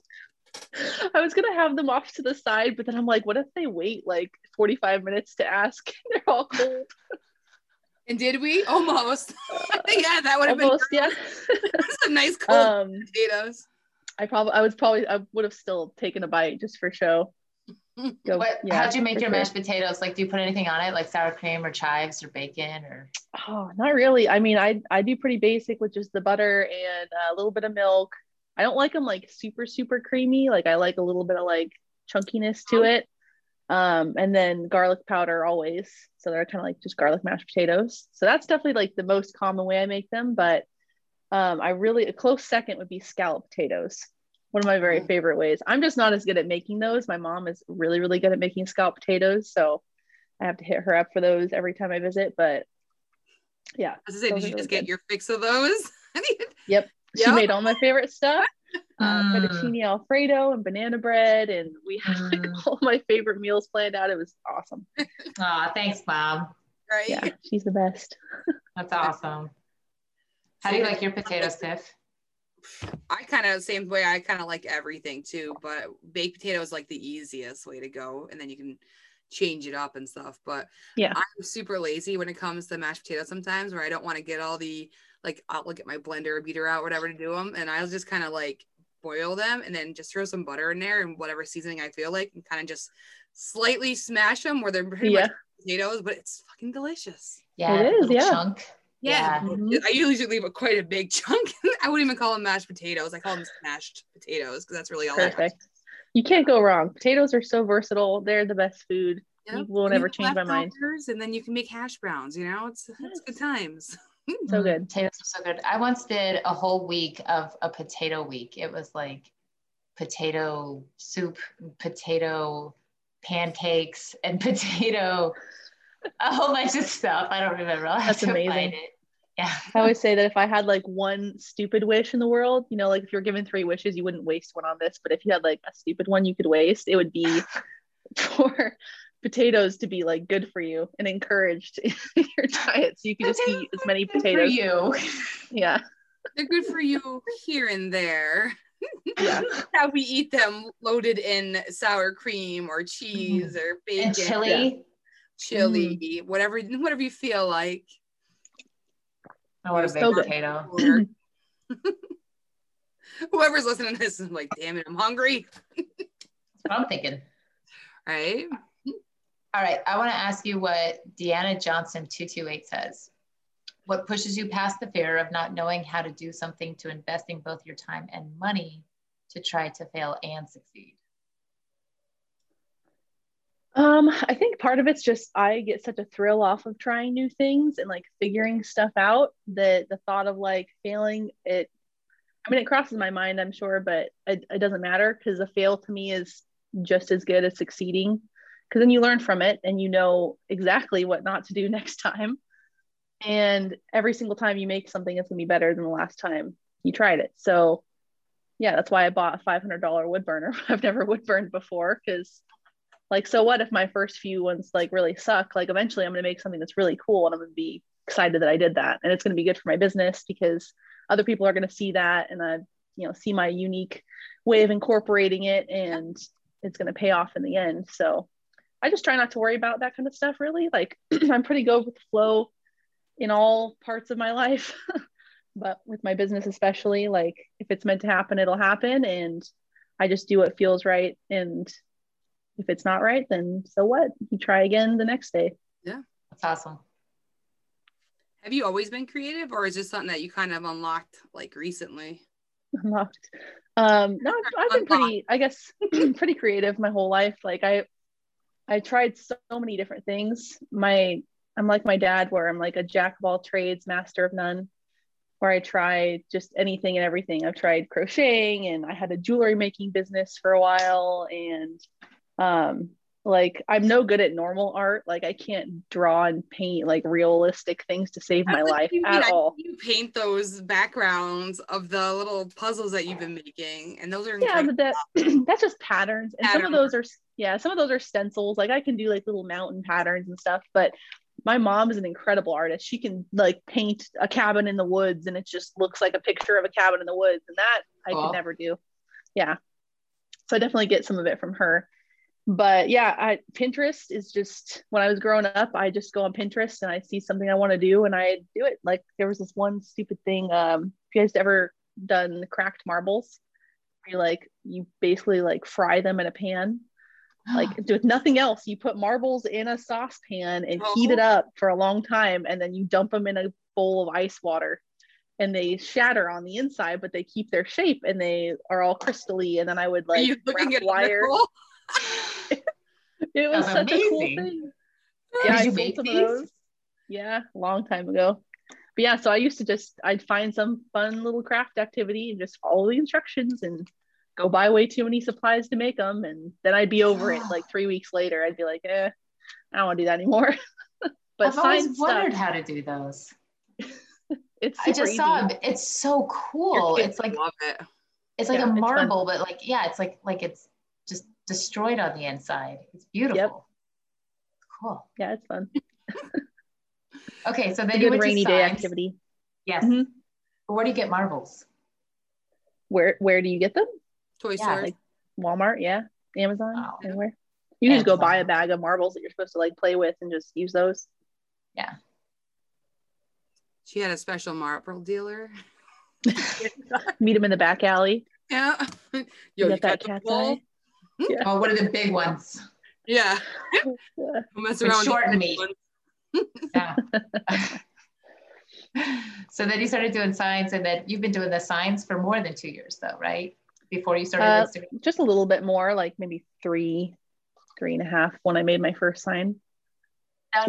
I was gonna have them off to the side, but then I'm like, what if they wait like 45 minutes to ask? They're all cold. And did we? Almost. yeah, that would have been yeah. a nice cold um, potatoes. I probably I was probably I would have still taken a bite just for show. Go, what, yeah, how'd you make your sure. mashed potatoes? Like, do you put anything on it, like sour cream or chives or bacon or? Oh, not really. I mean, I I do pretty basic with just the butter and a little bit of milk. I don't like them like super super creamy. Like I like a little bit of like chunkiness to oh. it. Um, and then garlic powder always. So they're kind of like just garlic mashed potatoes. So that's definitely like the most common way I make them. But um, I really a close second would be scallop potatoes one of my very favorite ways. I'm just not as good at making those. My mom is really, really good at making scallop potatoes. So I have to hit her up for those every time I visit. But yeah. I was say, did you really just good. get your fix of those? yep. She made all my favorite stuff. Uh, mm. fettuccine alfredo and banana bread and we had like mm. all my favorite meals planned out it was awesome oh thanks mom right yeah she's the best that's awesome how do you like your potatoes tiff I kind of same way. I kind of like everything too, but baked potato is like the easiest way to go, and then you can change it up and stuff. But yeah, I'm super lazy when it comes to mashed potatoes sometimes, where I don't want to get all the like I'll look at my blender or beater out, whatever to do them, and I'll just kind of like boil them and then just throw some butter in there and whatever seasoning I feel like, and kind of just slightly smash them where they're pretty yeah. much potatoes, but it's fucking delicious. Yeah, it is. Yeah. Chunk. Yeah, mm-hmm. I usually leave a quite a big chunk. I wouldn't even call them mashed potatoes. I call them smashed potatoes because that's really all. Perfect. You can't go wrong. Potatoes are so versatile. They're the best food. Yep. You will never change my mind. And then you can make hash browns. You know, it's it's good times. so good. Potatoes are so good. I once did a whole week of a potato week. It was like potato soup, potato pancakes, and potato a whole bunch of stuff. I don't remember. That's amazing. Yeah. I always say that if I had like one stupid wish in the world, you know, like if you're given three wishes, you wouldn't waste one on this. But if you had like a stupid one you could waste, it would be for potatoes to be like good for you and encouraged in your diet. So you can just eat as many potatoes. For you. Yeah. They're good for you here and there. yeah. how we eat them loaded in sour cream or cheese mm. or bacon. And chili. Chili, mm. whatever whatever you feel like. I want a baked potato. Whoever's listening to this is like, damn it, I'm hungry. That's what I'm thinking. Right. All right. I want to ask you what Deanna Johnson 228 says. What pushes you past the fear of not knowing how to do something to investing both your time and money to try to fail and succeed? Um, I think part of it's just I get such a thrill off of trying new things and like figuring stuff out that the thought of like failing it I mean it crosses my mind, I'm sure, but it, it doesn't matter because a fail to me is just as good as succeeding because then you learn from it and you know exactly what not to do next time. And every single time you make something, it's gonna be better than the last time you tried it. So yeah, that's why I bought a $500 wood burner. I've never wood burned before because like so what if my first few ones like really suck? Like eventually i'm going to make something that's really cool and i'm going to be excited that i did that. And it's going to be good for my business because other people are going to see that and i you know see my unique way of incorporating it and it's going to pay off in the end. So i just try not to worry about that kind of stuff really. Like i'm pretty good with the flow in all parts of my life but with my business especially like if it's meant to happen it'll happen. And i just do what feels right and if it's not right, then so what? You try again the next day. Yeah. That's awesome. Have you always been creative or is this something that you kind of unlocked like recently? Unlocked. Um, no, I've, I've been pretty, I guess, pretty creative my whole life. Like I, I tried so, so many different things. My, I'm like my dad, where I'm like a jack of all trades, master of none where I try just anything and everything. I've tried crocheting and I had a jewelry making business for a while and um like i'm no good at normal art. Like i can't draw and paint like realistic things to save my life at I all. you paint those backgrounds of the little puzzles that you've been making and those are yeah but that, that's just patterns and some of those are yeah some of those are stencils. Like i can do like little mountain patterns and stuff but my mom is an incredible artist. She can like paint a cabin in the woods and it just looks like a picture of a cabin in the woods and that i could never do. Yeah. So i definitely get some of it from her but yeah I, pinterest is just when i was growing up i just go on pinterest and i see something i want to do and i do it. Like there was this one stupid thing um if you guys ever done cracked marbles you like you basically like fry them in a pan like with nothing else. You put marbles in a saucepan and oh. heat it up for a long time and then you dump them in a bowl of ice water and they shatter on the inside but they keep their shape and they are all crystally and then i would like wrap wire it was such amazing. a cool thing. Yeah, Did I sold some these? of those. Yeah, a long time ago. But yeah, so I used to just I'd find some fun little craft activity and just follow the instructions and go buy way too many supplies to make them, and then I'd be over it like three weeks later. I'd be like, eh, I don't want to do that anymore. but I've always wondered stuff, how to do those. it's I just easy. saw it. It's so cool. It's like it. it's like yeah, a marble, but like yeah, it's like like it's just destroyed on the inside. It's beautiful. Yep. Cool. Yeah, it's fun. okay, so then you went rainy day activity. Yes. Mm-hmm. Where do you get marbles? Where Where do you get them? Toy yeah, stores. Like Walmart, yeah. Amazon, oh. anywhere. You can just go buy a bag of marbles that you're supposed to like play with and just use those. Yeah. She had a special marble dealer. Meet him in the back alley. Yeah. Yo, you, got that cat's eye? Yeah. Oh, what are the big ones? Yeah. yeah. Mess around short meat. yeah. so then you started doing signs, and then you've been doing the signs for more than two years, though, right? Before you started uh, Just a little bit more, like maybe three, three and a half when I made my first sign.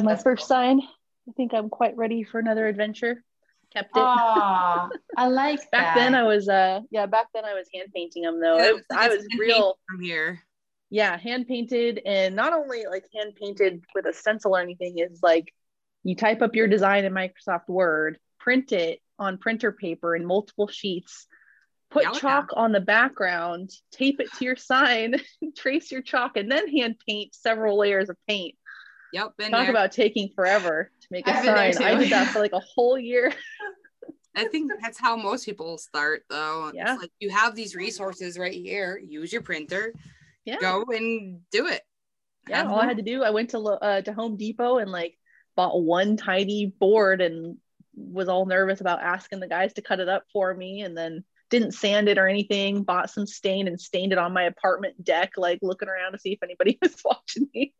my first cool. sign. I think I'm quite ready for another adventure kept it. Aww, I like back that. then I was uh yeah back then I was hand painting them though. Yeah, I was real from here. Yeah, hand painted and not only like hand painted with a stencil or anything is like you type up your design in Microsoft Word, print it on printer paper in multiple sheets, put yeah, chalk yeah. on the background, tape it to your sign, trace your chalk, and then hand paint several layers of paint. Yep. Talk there. about taking forever to make a I've sign. I did that for like a whole year. I think that's how most people start, though. Yeah. It's like you have these resources right here. Use your printer. Yeah. Go and do it. Yeah. Have all I had to do, I went to uh, to Home Depot and like bought one tiny board and was all nervous about asking the guys to cut it up for me, and then didn't sand it or anything. Bought some stain and stained it on my apartment deck, like looking around to see if anybody was watching me.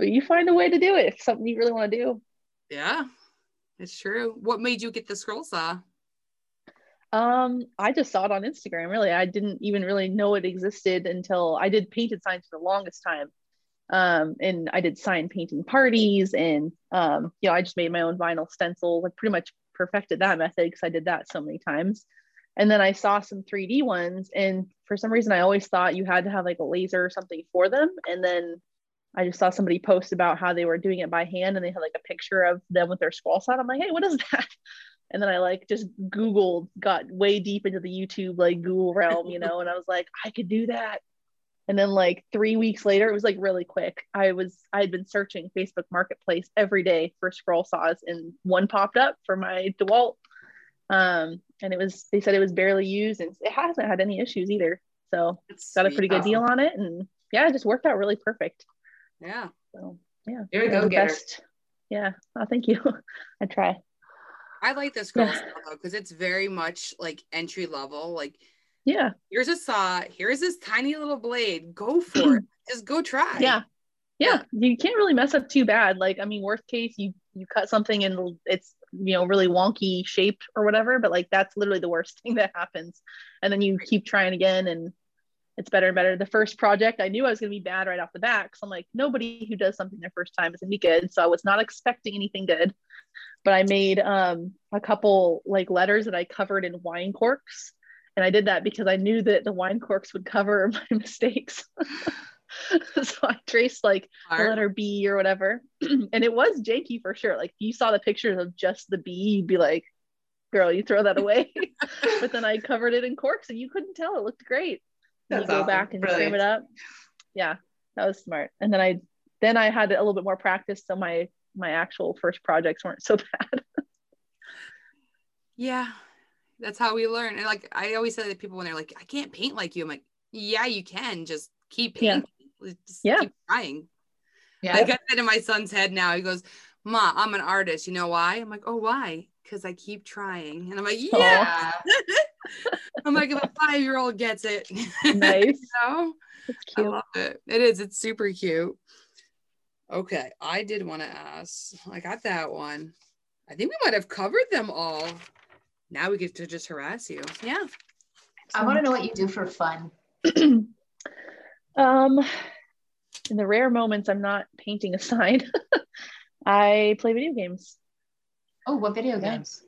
You find a way to do it if something you really want to do. Yeah, it's true. What made you get the scroll saw? Um, I just saw it on Instagram. Really, I didn't even really know it existed until I did painted signs for the longest time. Um, and I did sign painting parties, and um, you know, I just made my own vinyl stencil. Like pretty much perfected that method because I did that so many times. And then I saw some 3D ones, and for some reason, I always thought you had to have like a laser or something for them. And then I just saw somebody post about how they were doing it by hand and they had like a picture of them with their scroll saw. I'm like, hey, what is that? And then I like just Googled, got way deep into the YouTube like Google realm, you know, and I was like, I could do that. And then like three weeks later, it was like really quick. I was I had been searching Facebook Marketplace every day for scroll saws, and one popped up for my DeWalt. Um, and it was they said it was barely used, and it hasn't had any issues either. So it's got a pretty good deal on it, and yeah, it just worked out really perfect. Yeah. So yeah. There we go, best. Yeah. Oh, thank you. I try. I like this girl though because it's very much like entry level. Like, yeah, here's a saw. Here's this tiny little blade. Go for it. Just go try. Yeah. yeah, yeah. You can't really mess up too bad. Like, I mean, worst case, you you cut something and it's you know really wonky shaped or whatever. But like that's literally the worst thing that happens. And then you keep trying again and it's better and better. The first project, I knew I was going to be bad right off the bat. So I'm like, nobody who does something their first time is going to be good. So I was not expecting anything good. But I made um, a couple like letters that I covered in wine corks. And I did that because I knew that the wine corks would cover my mistakes. so I traced like the letter B or whatever. and it was janky for sure. Like you saw the pictures of just the B, you'd be like, girl, you throw that away. but then I covered it in corks and you couldn't tell. It looked great. That's you go awesome. back and Brilliant. frame it up. Yeah, that was smart. And then I then I had a little bit more practice, so my my actual first projects weren't so bad. yeah, that's how we learn. And like I always say to people when they're like, "I can't paint like you," I'm like, "Yeah, you can. Just keep painting. Yeah. Just yeah. keep trying." Yeah. Like I said in my son's head now, he goes, "Ma, I'm an artist. You know why?" I'm like, "Oh, why?" Because I keep trying. And I'm like, "Yeah." I'm like, if a five year old gets it, nice. you know? I love it. It is. It's super cute. Okay, I did want to ask. I got that one. I think we might have covered them all. Now we get to just harass you. Yeah. I want to know what you do for fun. um, in the rare moments I'm not painting a sign, I play video games. Oh, what video yeah. games?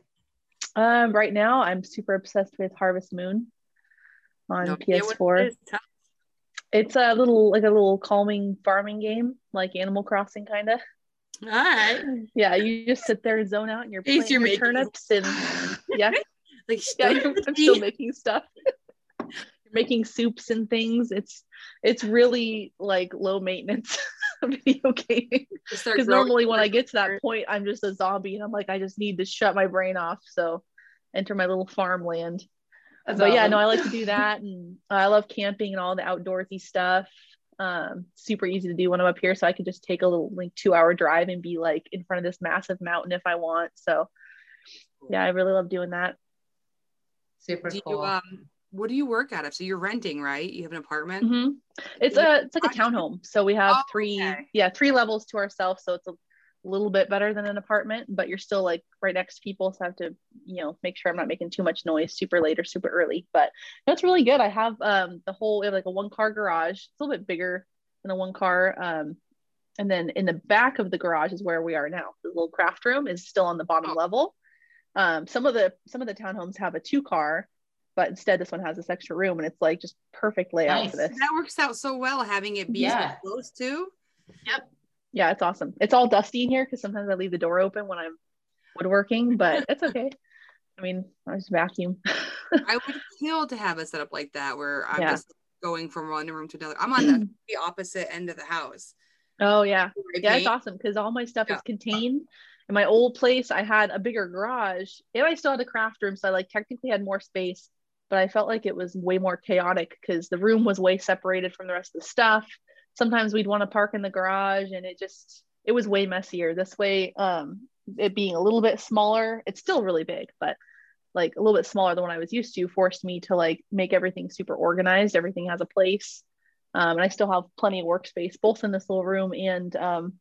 Um, right now, I'm super obsessed with Harvest Moon on no, PS4. It's a little like a little calming farming game, like Animal Crossing, kind of. All right. Yeah, you just sit there and zone out, and you're planting your turnips and yeah, like yeah, I'm still making stuff. you're making soups and things. It's it's really like low maintenance video gaming. Because normally when I get to that point, I'm just a zombie and I'm like, I just need to shut my brain off. So enter my little farmland. That's but awesome. yeah, no, I like to do that. And I love camping and all the outdoorsy stuff. Um, super easy to do when I'm up here. So I can just take a little like two hour drive and be like in front of this massive mountain if I want. So yeah, I really love doing that. Super do cool. You, um, what do you work out of? So you're renting, right? You have an apartment. Mm-hmm. It's a it's like a townhome. So we have oh, three okay. yeah three levels to ourselves. So it's a little bit better than an apartment, but you're still like right next to people. So I have to you know make sure I'm not making too much noise super late or super early. But that's really good. I have um the whole we have like a one car garage. It's a little bit bigger than a one car. Um, and then in the back of the garage is where we are now. The little craft room is still on the bottom oh. level. Um, some of the some of the townhomes have a two car but instead this one has this extra room and it's like just perfect layout nice. for this. That works out so well having it be yeah. so close to. Yep. Yeah, it's awesome. It's all dusty in here because sometimes I leave the door open when I'm woodworking, but it's okay. I mean, I just vacuum. I would kill to have a setup like that where I'm yeah. just going from one room to another. I'm on the, the opposite end of the house. Oh yeah, yeah, it's awesome because all my stuff yeah. is contained in my old place, I had a bigger garage and I still had a craft room. So I like technically had more space, but I felt like it was way more chaotic because the room was way separated from the rest of the stuff. Sometimes we'd want to park in the garage and it just, it was way messier. This way, um, it being a little bit smaller, it's still really big, but like a little bit smaller than what I was used to forced me to like make everything super organized. Everything has a place. Um, and I still have plenty of workspace, both in this little room and um,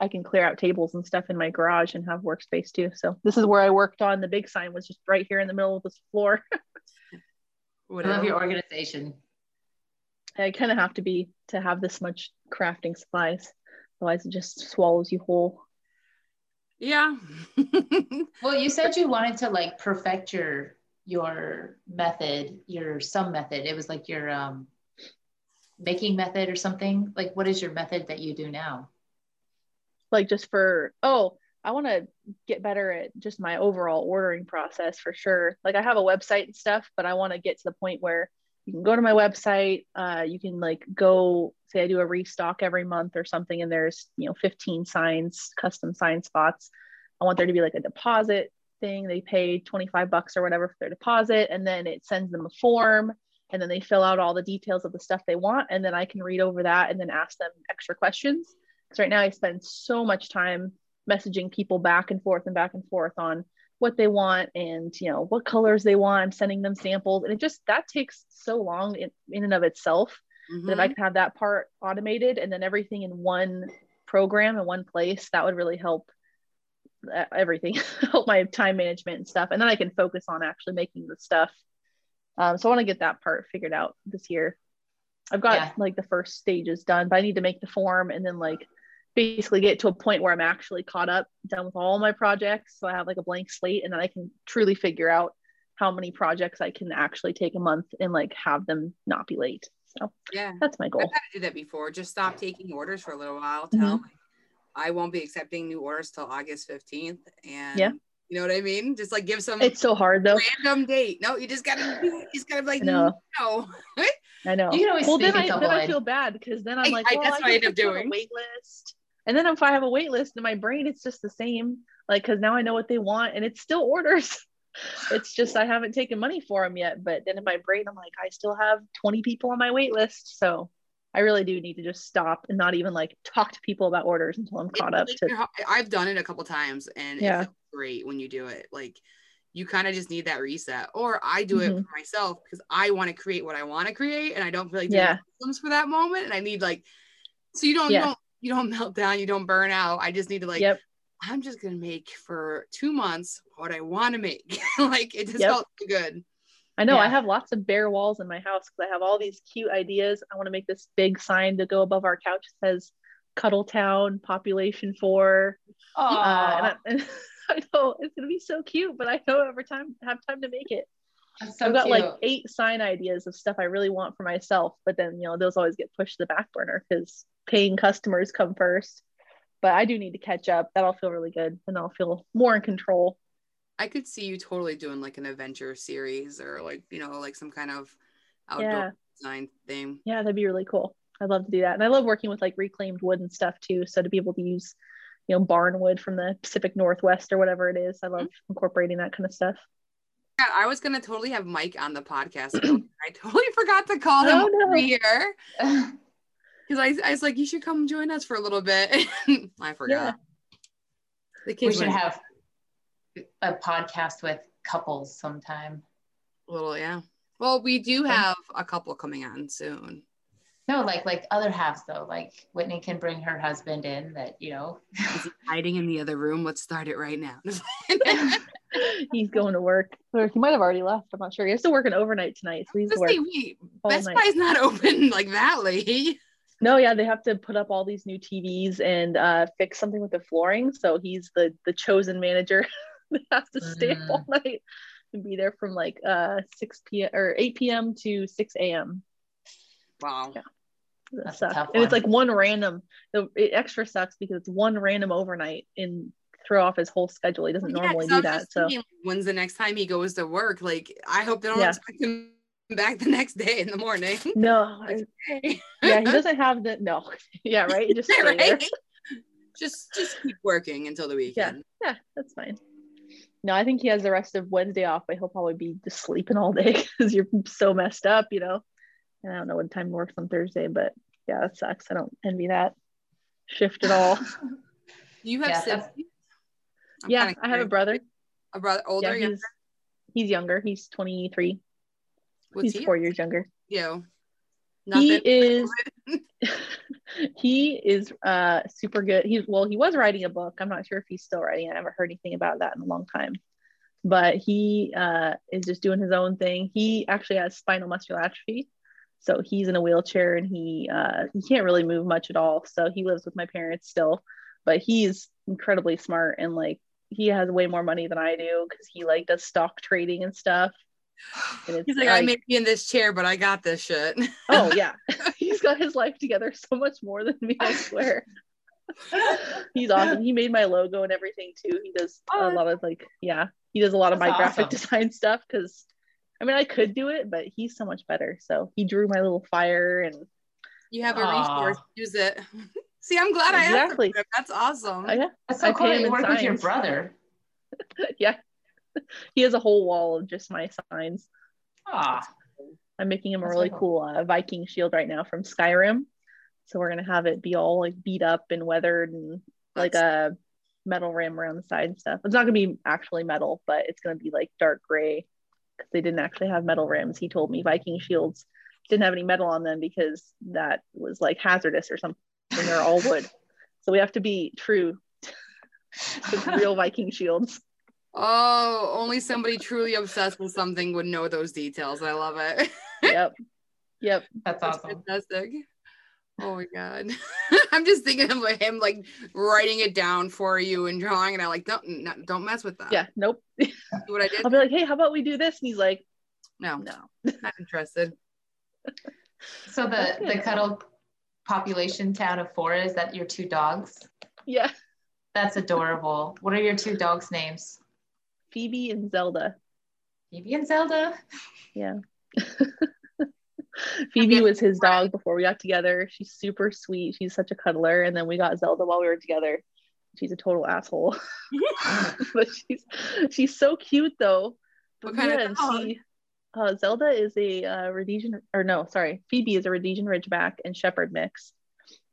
I can clear out tables and stuff in my garage and have workspace too. So this is where I worked on the big sign was just right here in the middle of this floor. I love your organization. I kind of have to be to have this much crafting supplies. Otherwise it just swallows you whole. Yeah. well, you said you wanted to like perfect your your method, your some method. It was like your um making method or something. Like what is your method that you do now? Like just for oh, I want to get better at just my overall ordering process for sure. Like I have a website and stuff, but I want to get to the point where you can go to my website uh, you can like go say i do a restock every month or something and there's you know 15 signs custom sign spots. I want there to be like a deposit thing. They pay 25 bucks or whatever for their deposit and then it sends them a form and then they fill out all the details of the stuff they want and then i can read over that and then ask them extra questions. Because right now i spend so much time messaging people back and forth and back and forth on what they want and you know what colors they want i'm sending them samples and it just that takes so long in, in and of itself mm-hmm. that if i mm-hmm. could have that part automated and then everything in one program in one place that would really help everything help my time management and stuff and then i can focus on actually making the stuff um, so i want to get that part figured out this year i've got yeah. like the first stages done but i need to make the form and then like basically get to a point where I'm actually caught up, done with all my projects. So I have like a blank slate and then I can truly figure out how many projects I can actually take a month and like have them not be late. So yeah, that's my goal. I've had to do that before. Just stop taking orders for a little while. Tell mm-hmm. I won't be accepting new orders till August 15th. And yeah. You know what I mean? Just like give some. It's so hard though. Random date. No, you just gotta. You just gotta be like no. no. I know. You can always well, then I then I feel bad because then I'm like, I, well, that's I what I end up doing. Wait list and then if I have a wait list in my brain, it's just the same. Like, cause now I know what they want and it's still orders. it's just I haven't taken money for them yet. But then in my brain, I'm like, I still have 20 people on my wait list. So I really do need to just stop and not even like talk to people about orders until I'm caught up to I've done it a couple times and yeah. it's great when you do it. Like you kind of just need that reset. Or I do mm-hmm. it for myself because I want to create what I want to create and I don't feel like yeah. for that moment. And I need like so you don't yeah. you don't you don't melt down, you don't burn out. I just need to like yep. I'm just gonna make for two months what I want to make. like it just yep. felt good. I know yeah. I have lots of bare walls in my house because I have all these cute ideas. I want to make this big sign to go above our couch that says "Cuddle Town, population four. Oh, uh, and, I, and I know it's gonna be so cute, but I know every time have time to make it. So I've got cute. like eight sign ideas of stuff I really want for myself, but then you know those always get pushed to the back burner because paying customers come first. But I do need to catch up. That'll feel really good, and I'll feel more in control. I could see you totally doing like an adventure series or like you know like some kind of outdoor yeah. design thing. Yeah, that'd be really cool. I'd love to do that, and I love working with like reclaimed wood and stuff too. So to be able to use, you know, barn wood from the Pacific Northwest or whatever it is, I love mm-hmm. incorporating that kind of stuff. Yeah, I was gonna totally have Mike on the podcast. I totally forgot to call him oh, no. here because I, I was like, you should come join us for a little bit. I forgot. Yeah. we should have a podcast with couples sometime. A little, yeah. Well, we do have a couple coming on soon. No, like like other halves though. Like Whitney can bring her husband in. That you know, hiding in the other room. Let's start it right now. he's going to work, or he might have already left. I'm not sure. He has to work an overnight tonight, so he's working. Best night. Buy's not open like that late. No, yeah, they have to put up all these new TVs and uh, fix something with the flooring. So he's the the chosen manager that has to stay mm. all night and be there from like uh 6 p.m. or 8 p.m. to 6 a.m. Wow. Yeah. That's and it's like one random. It extra sucks because it's one random overnight and throw off his whole schedule. He doesn't yeah, normally do that. So thinking, when's the next time he goes to work? Like I hope they don't yeah. expect him back the next day in the morning. No. yeah, he doesn't have the no. Yeah, right. Just right? just just keep working until the weekend. Yeah, yeah, that's fine. No, I think he has the rest of Wednesday off, but he'll probably be just sleeping all day because you're so messed up, you know. And I don't know what time he works on Thursday, but yeah, that sucks. I don't envy that shift at all. you have yeah, siblings? Yeah, I have a brother. A brother, older, yeah, he's, he's younger. He's 23. What's he's he? four years younger. You. Nothing. He is. he is uh super good. He's well, he was writing a book. I'm not sure if he's still writing. I haven't heard anything about that in a long time. But he uh is just doing his own thing. He actually has spinal muscular atrophy. So he's in a wheelchair and he uh he can't really move much at all. So he lives with my parents still. But he's incredibly smart and like he has way more money than I do because he like does stock trading and stuff. And He's like, like, I may be in this chair, but I got this shit. oh yeah. He's got his life together so much more than me, I swear. He's awesome. He made my logo and everything too. He does a lot of like, yeah, he does a lot of my awesome. graphic design stuff because I mean I could do it, but he's so much better. So he drew my little fire and you have a resource, use it. See, I'm glad exactly. I asked That's awesome. Oh, yeah. That's so I cool. You work with your brother. yeah. he has a whole wall of just my signs. Ah. I'm making him a really cool uh, Viking shield right now from Skyrim. So we're gonna have it be all like beat up and weathered and like a metal rim around the side and stuff. It's not gonna be actually metal, but it's gonna be like dark gray because they didn't actually have metal rims. He told me Viking shields didn't have any metal on them because that was like hazardous or something. They're all wood. So we have to be true to real Viking shields. Oh, only somebody truly obsessed with something would know those details. I love it. yep. Yep. That's, That's awesome. Fantastic. Oh my god. I'm just thinking of him like writing it down for you and drawing and I like don't don't mess with that. Yeah, nope. what I did. I'll be like, hey, how about we do this? And he's like, No, no, not interested. So the the cuddle population town of four is that your two dogs? Yeah. That's adorable. What are your two dogs' names? Phoebe and Zelda. Phoebe and Zelda? Yeah. Phoebe was his dog before we got together. She's super sweet. She's such a cuddler. And then we got Zelda while we were together. She's a total asshole. but she's she's so cute though. What kind yeah, of dog? She, uh, Zelda is a uh, Rhodesian, or no, sorry, Phoebe is a Rhodesian Ridgeback and Shepherd mix.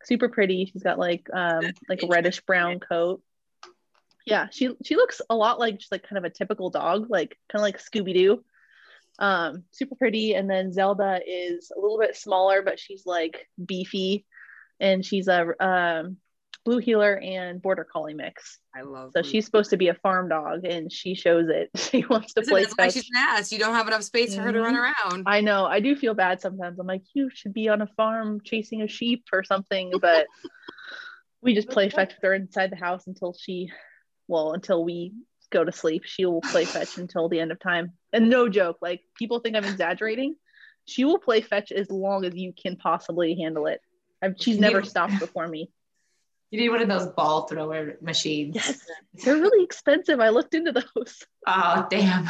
Super pretty. She's got like um like a reddish brown coat. Yeah she she looks a lot like just like kind of a typical dog like kind of like scooby-doo. Um super pretty. And then zelda is a little bit smaller but she's like beefy. And she's a um blue heeler and border collie mix. I love so she's supposed to be a farm dog and she shows it. She wants to play that's why she's an ass? You don't have enough space for her to run mm-hmm. around. I know. I do feel bad sometimes. I'm like you should be on a farm chasing a sheep or something but we just play fetch with her inside the house until she well until we go to sleep. She will play fetch until the end of time. And no joke like people think i'm exaggerating. She will play fetch as long as you can possibly handle it. I've, she's never stopped before me you need one of those ball thrower machines. Yes. They're really expensive. I looked into those. Oh damn.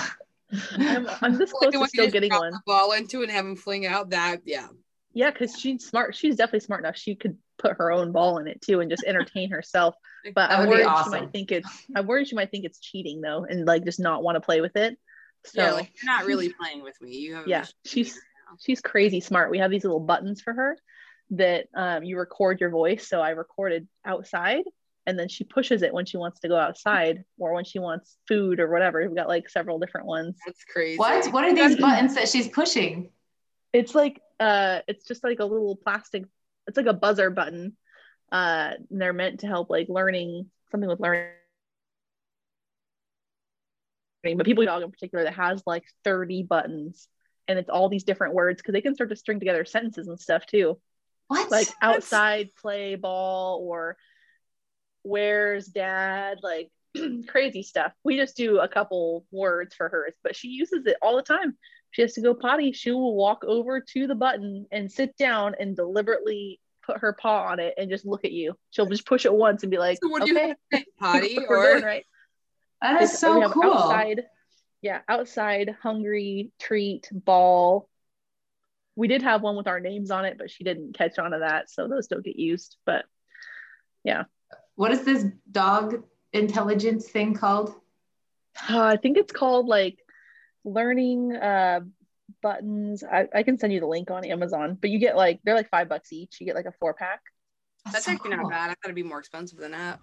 I'm, I'm this close to still getting one. ball into and have them fling out that yeah. Yeah because she's smart. She's definitely smart enough. She could put her own ball in it too and just entertain herself. But I'm worried awesome. she might think it's I'm worried she might think it's cheating though and like just not want to play with it. So yeah, like you're not really playing with me. You have yeah, she's she's crazy smart. We have these little buttons for her that um, you record your voice. So I recorded outside and then she pushes it when she wants to go outside or when she wants food or whatever. We've got like several different ones. That's crazy. What? What are these buttons that she's pushing? It's like uh it's just like a little plastic it's like a buzzer button uh, they're meant to help like learning something with learning but people dog in particular that has like 30 buttons and it's all these different words because they can start to string together sentences and stuff too what like outside That's... play ball or where's dad like crazy stuff we just do a couple words for hers but she uses it all the time she has to go potty she will walk over to the button and sit down and deliberately put her paw on it and just look at you. She'll just push it once and be like, so okay, potty or right. That is so cool. Outside, yeah, outside, hungry, treat, ball. We did have one with our names on it, but she didn't catch on to that, so those don't get used. But yeah, what is this dog intelligence thing called? Uh, I think it's called like learning uh, buttons. I, I can send you the link on Amazon, but you get like they're like five bucks each. You get like a four pack. That's, That's so actually cool. not bad. I thought it'd be more expensive than that.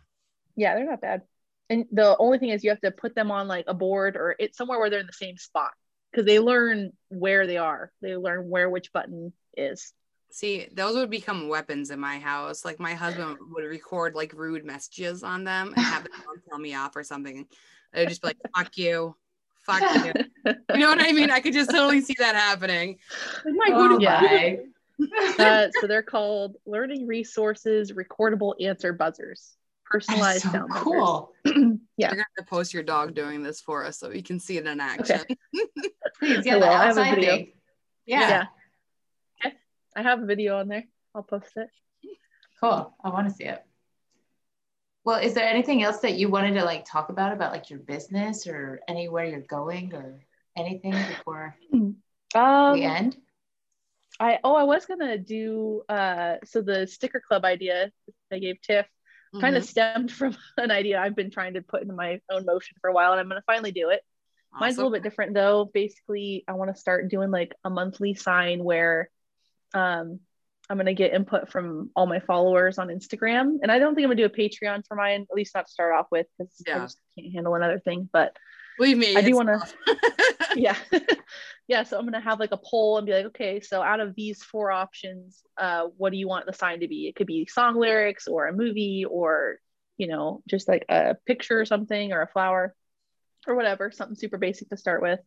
Yeah, they're not bad. And the only thing is you have to put them on like a board or it's somewhere where they're in the same spot because they learn where they are. They learn where which button is. See, those would become weapons in my house. Like my husband would record like rude messages on them and have them tell me off or something. I would just be like, fuck you. Fuck you. You know what I mean? I could just totally see that happening. Like, my oh, yeah. uh, so they're called learning resources recordable answer buzzers personalized so sound cool. Yeah. You're gonna post your dog doing this for us so we can see it in action. Okay. please yeah the outside thing. Yeah. yeah. Okay. I have a video on there. I'll post it. Cool. I want to see it. Well is there anything else that you wanted to like talk about about like your business or anywhere you're going or anything before um, the end? I oh I was gonna do uh so the sticker club idea I gave Tiff mm-hmm. kind of stemmed from an idea I've been trying to put into my own motion for a while and I'm gonna finally do it. Awesome. Mine's a little bit different though. Basically, I want to start doing like a monthly sign where um I'm gonna get input from all my followers on Instagram. And I don't think I'm gonna do a Patreon for mine, at least not to start off with, because yeah. I just can't handle another thing. But Believe me, I do want to. yeah, yeah. So I'm gonna have like a poll and be like, okay, so out of these four options, uh, what do you want the sign to be? It could be song lyrics or a movie or you know just like a picture or something or a flower or whatever, something super basic to start with,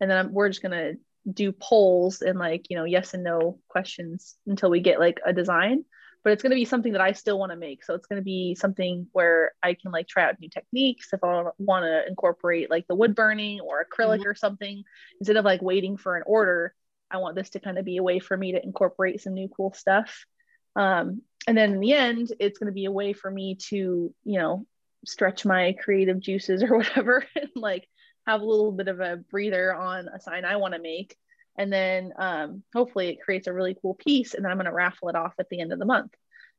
and then I'm, we're just gonna do polls and like you know yes and no questions until we get like a design but it's going to be something that I still want to make. So it's going to be something where I can like try out new techniques if I want to incorporate like the wood burning or acrylic mm-hmm. or something instead of like waiting for an order. I want this to kind of be a way for me to incorporate some new cool stuff. Um, and then in the end, it's going to be a way for me to, you know, stretch my creative juices or whatever and like have a little bit of a breather on a sign I want to make and then um, hopefully it creates a really cool piece and then i'm going to raffle it off at the end of the month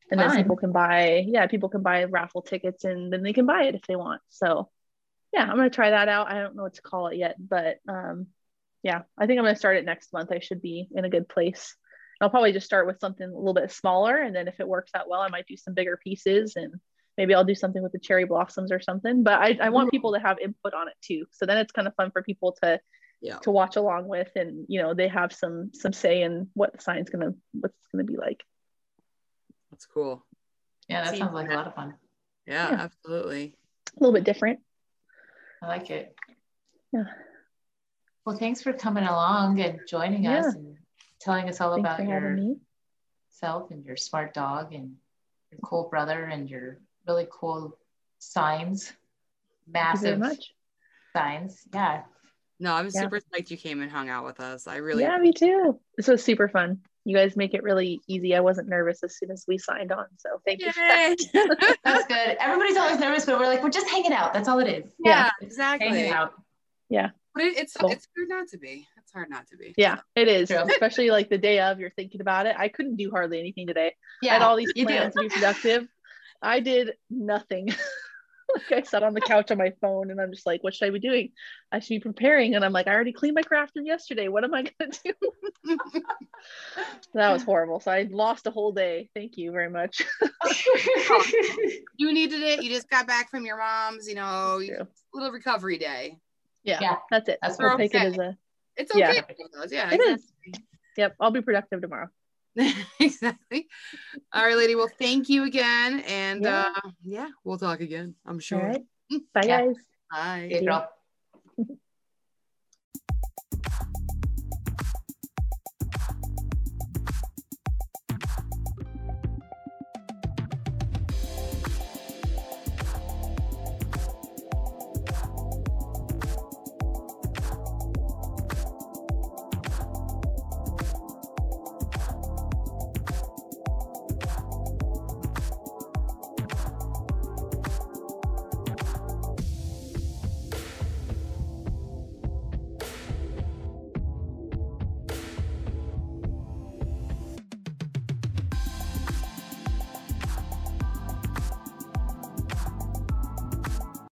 and Fine. then people can buy yeah people can buy raffle tickets and then they can buy it if they want so yeah i'm going to try that out i don't know what to call it yet but um, yeah i think i'm going to start it next month i should be in a good place i'll probably just start with something a little bit smaller and then if it works out well i might do some bigger pieces and maybe I'll do something with the cherry blossoms or something. But I, I want people to have input on it too. So then it's kind of fun for people to yeah. to watch along with and you know they have some some say in what the sign's gonna what's gonna be like. That's cool. Yeah that sounds like a lot of fun. Yeah, yeah, absolutely. A little bit different. I like it. Yeah. Well thanks for coming along and joining yeah. us and telling us all thanks about yourself and your smart dog and your cool brother and your really cool signs. Massive signs. Yeah no, I was yeah. super psyched you came and hung out with us. I really Yeah, me too. This was super fun. You guys make it really easy. I wasn't nervous as soon as we signed on. So thank Yay. you. That's good. Everybody's always nervous, but we're like, we're just hanging out. That's all it is. Yeah, yeah. exactly. Hanging out. Yeah. But it, it's cool. it's hard not to be. It's hard not to be. Yeah, it is. True. Especially like the day of, you're thinking about it. I couldn't do hardly anything today. Yeah, I had all these plans to be productive. I did nothing. like I sat on the couch on my phone and I'm just like, what should I be doing? I should be preparing. And I'm like, I already cleaned my craft room yesterday. What am I gonna do? that was horrible. So I lost a whole day. Thank you very much. you needed it. You just got back from your mom's, you know, little recovery day. Yeah, yeah. that's it. That's we'll take it as a it's okay. Yeah, yeah it exactly. is. Yep, I'll be productive tomorrow. exactly. All right, lady. Well, thank you again. And yeah, uh, yeah we'll talk again, I'm sure. Bye, yeah. guys. Bye. Hey, girl.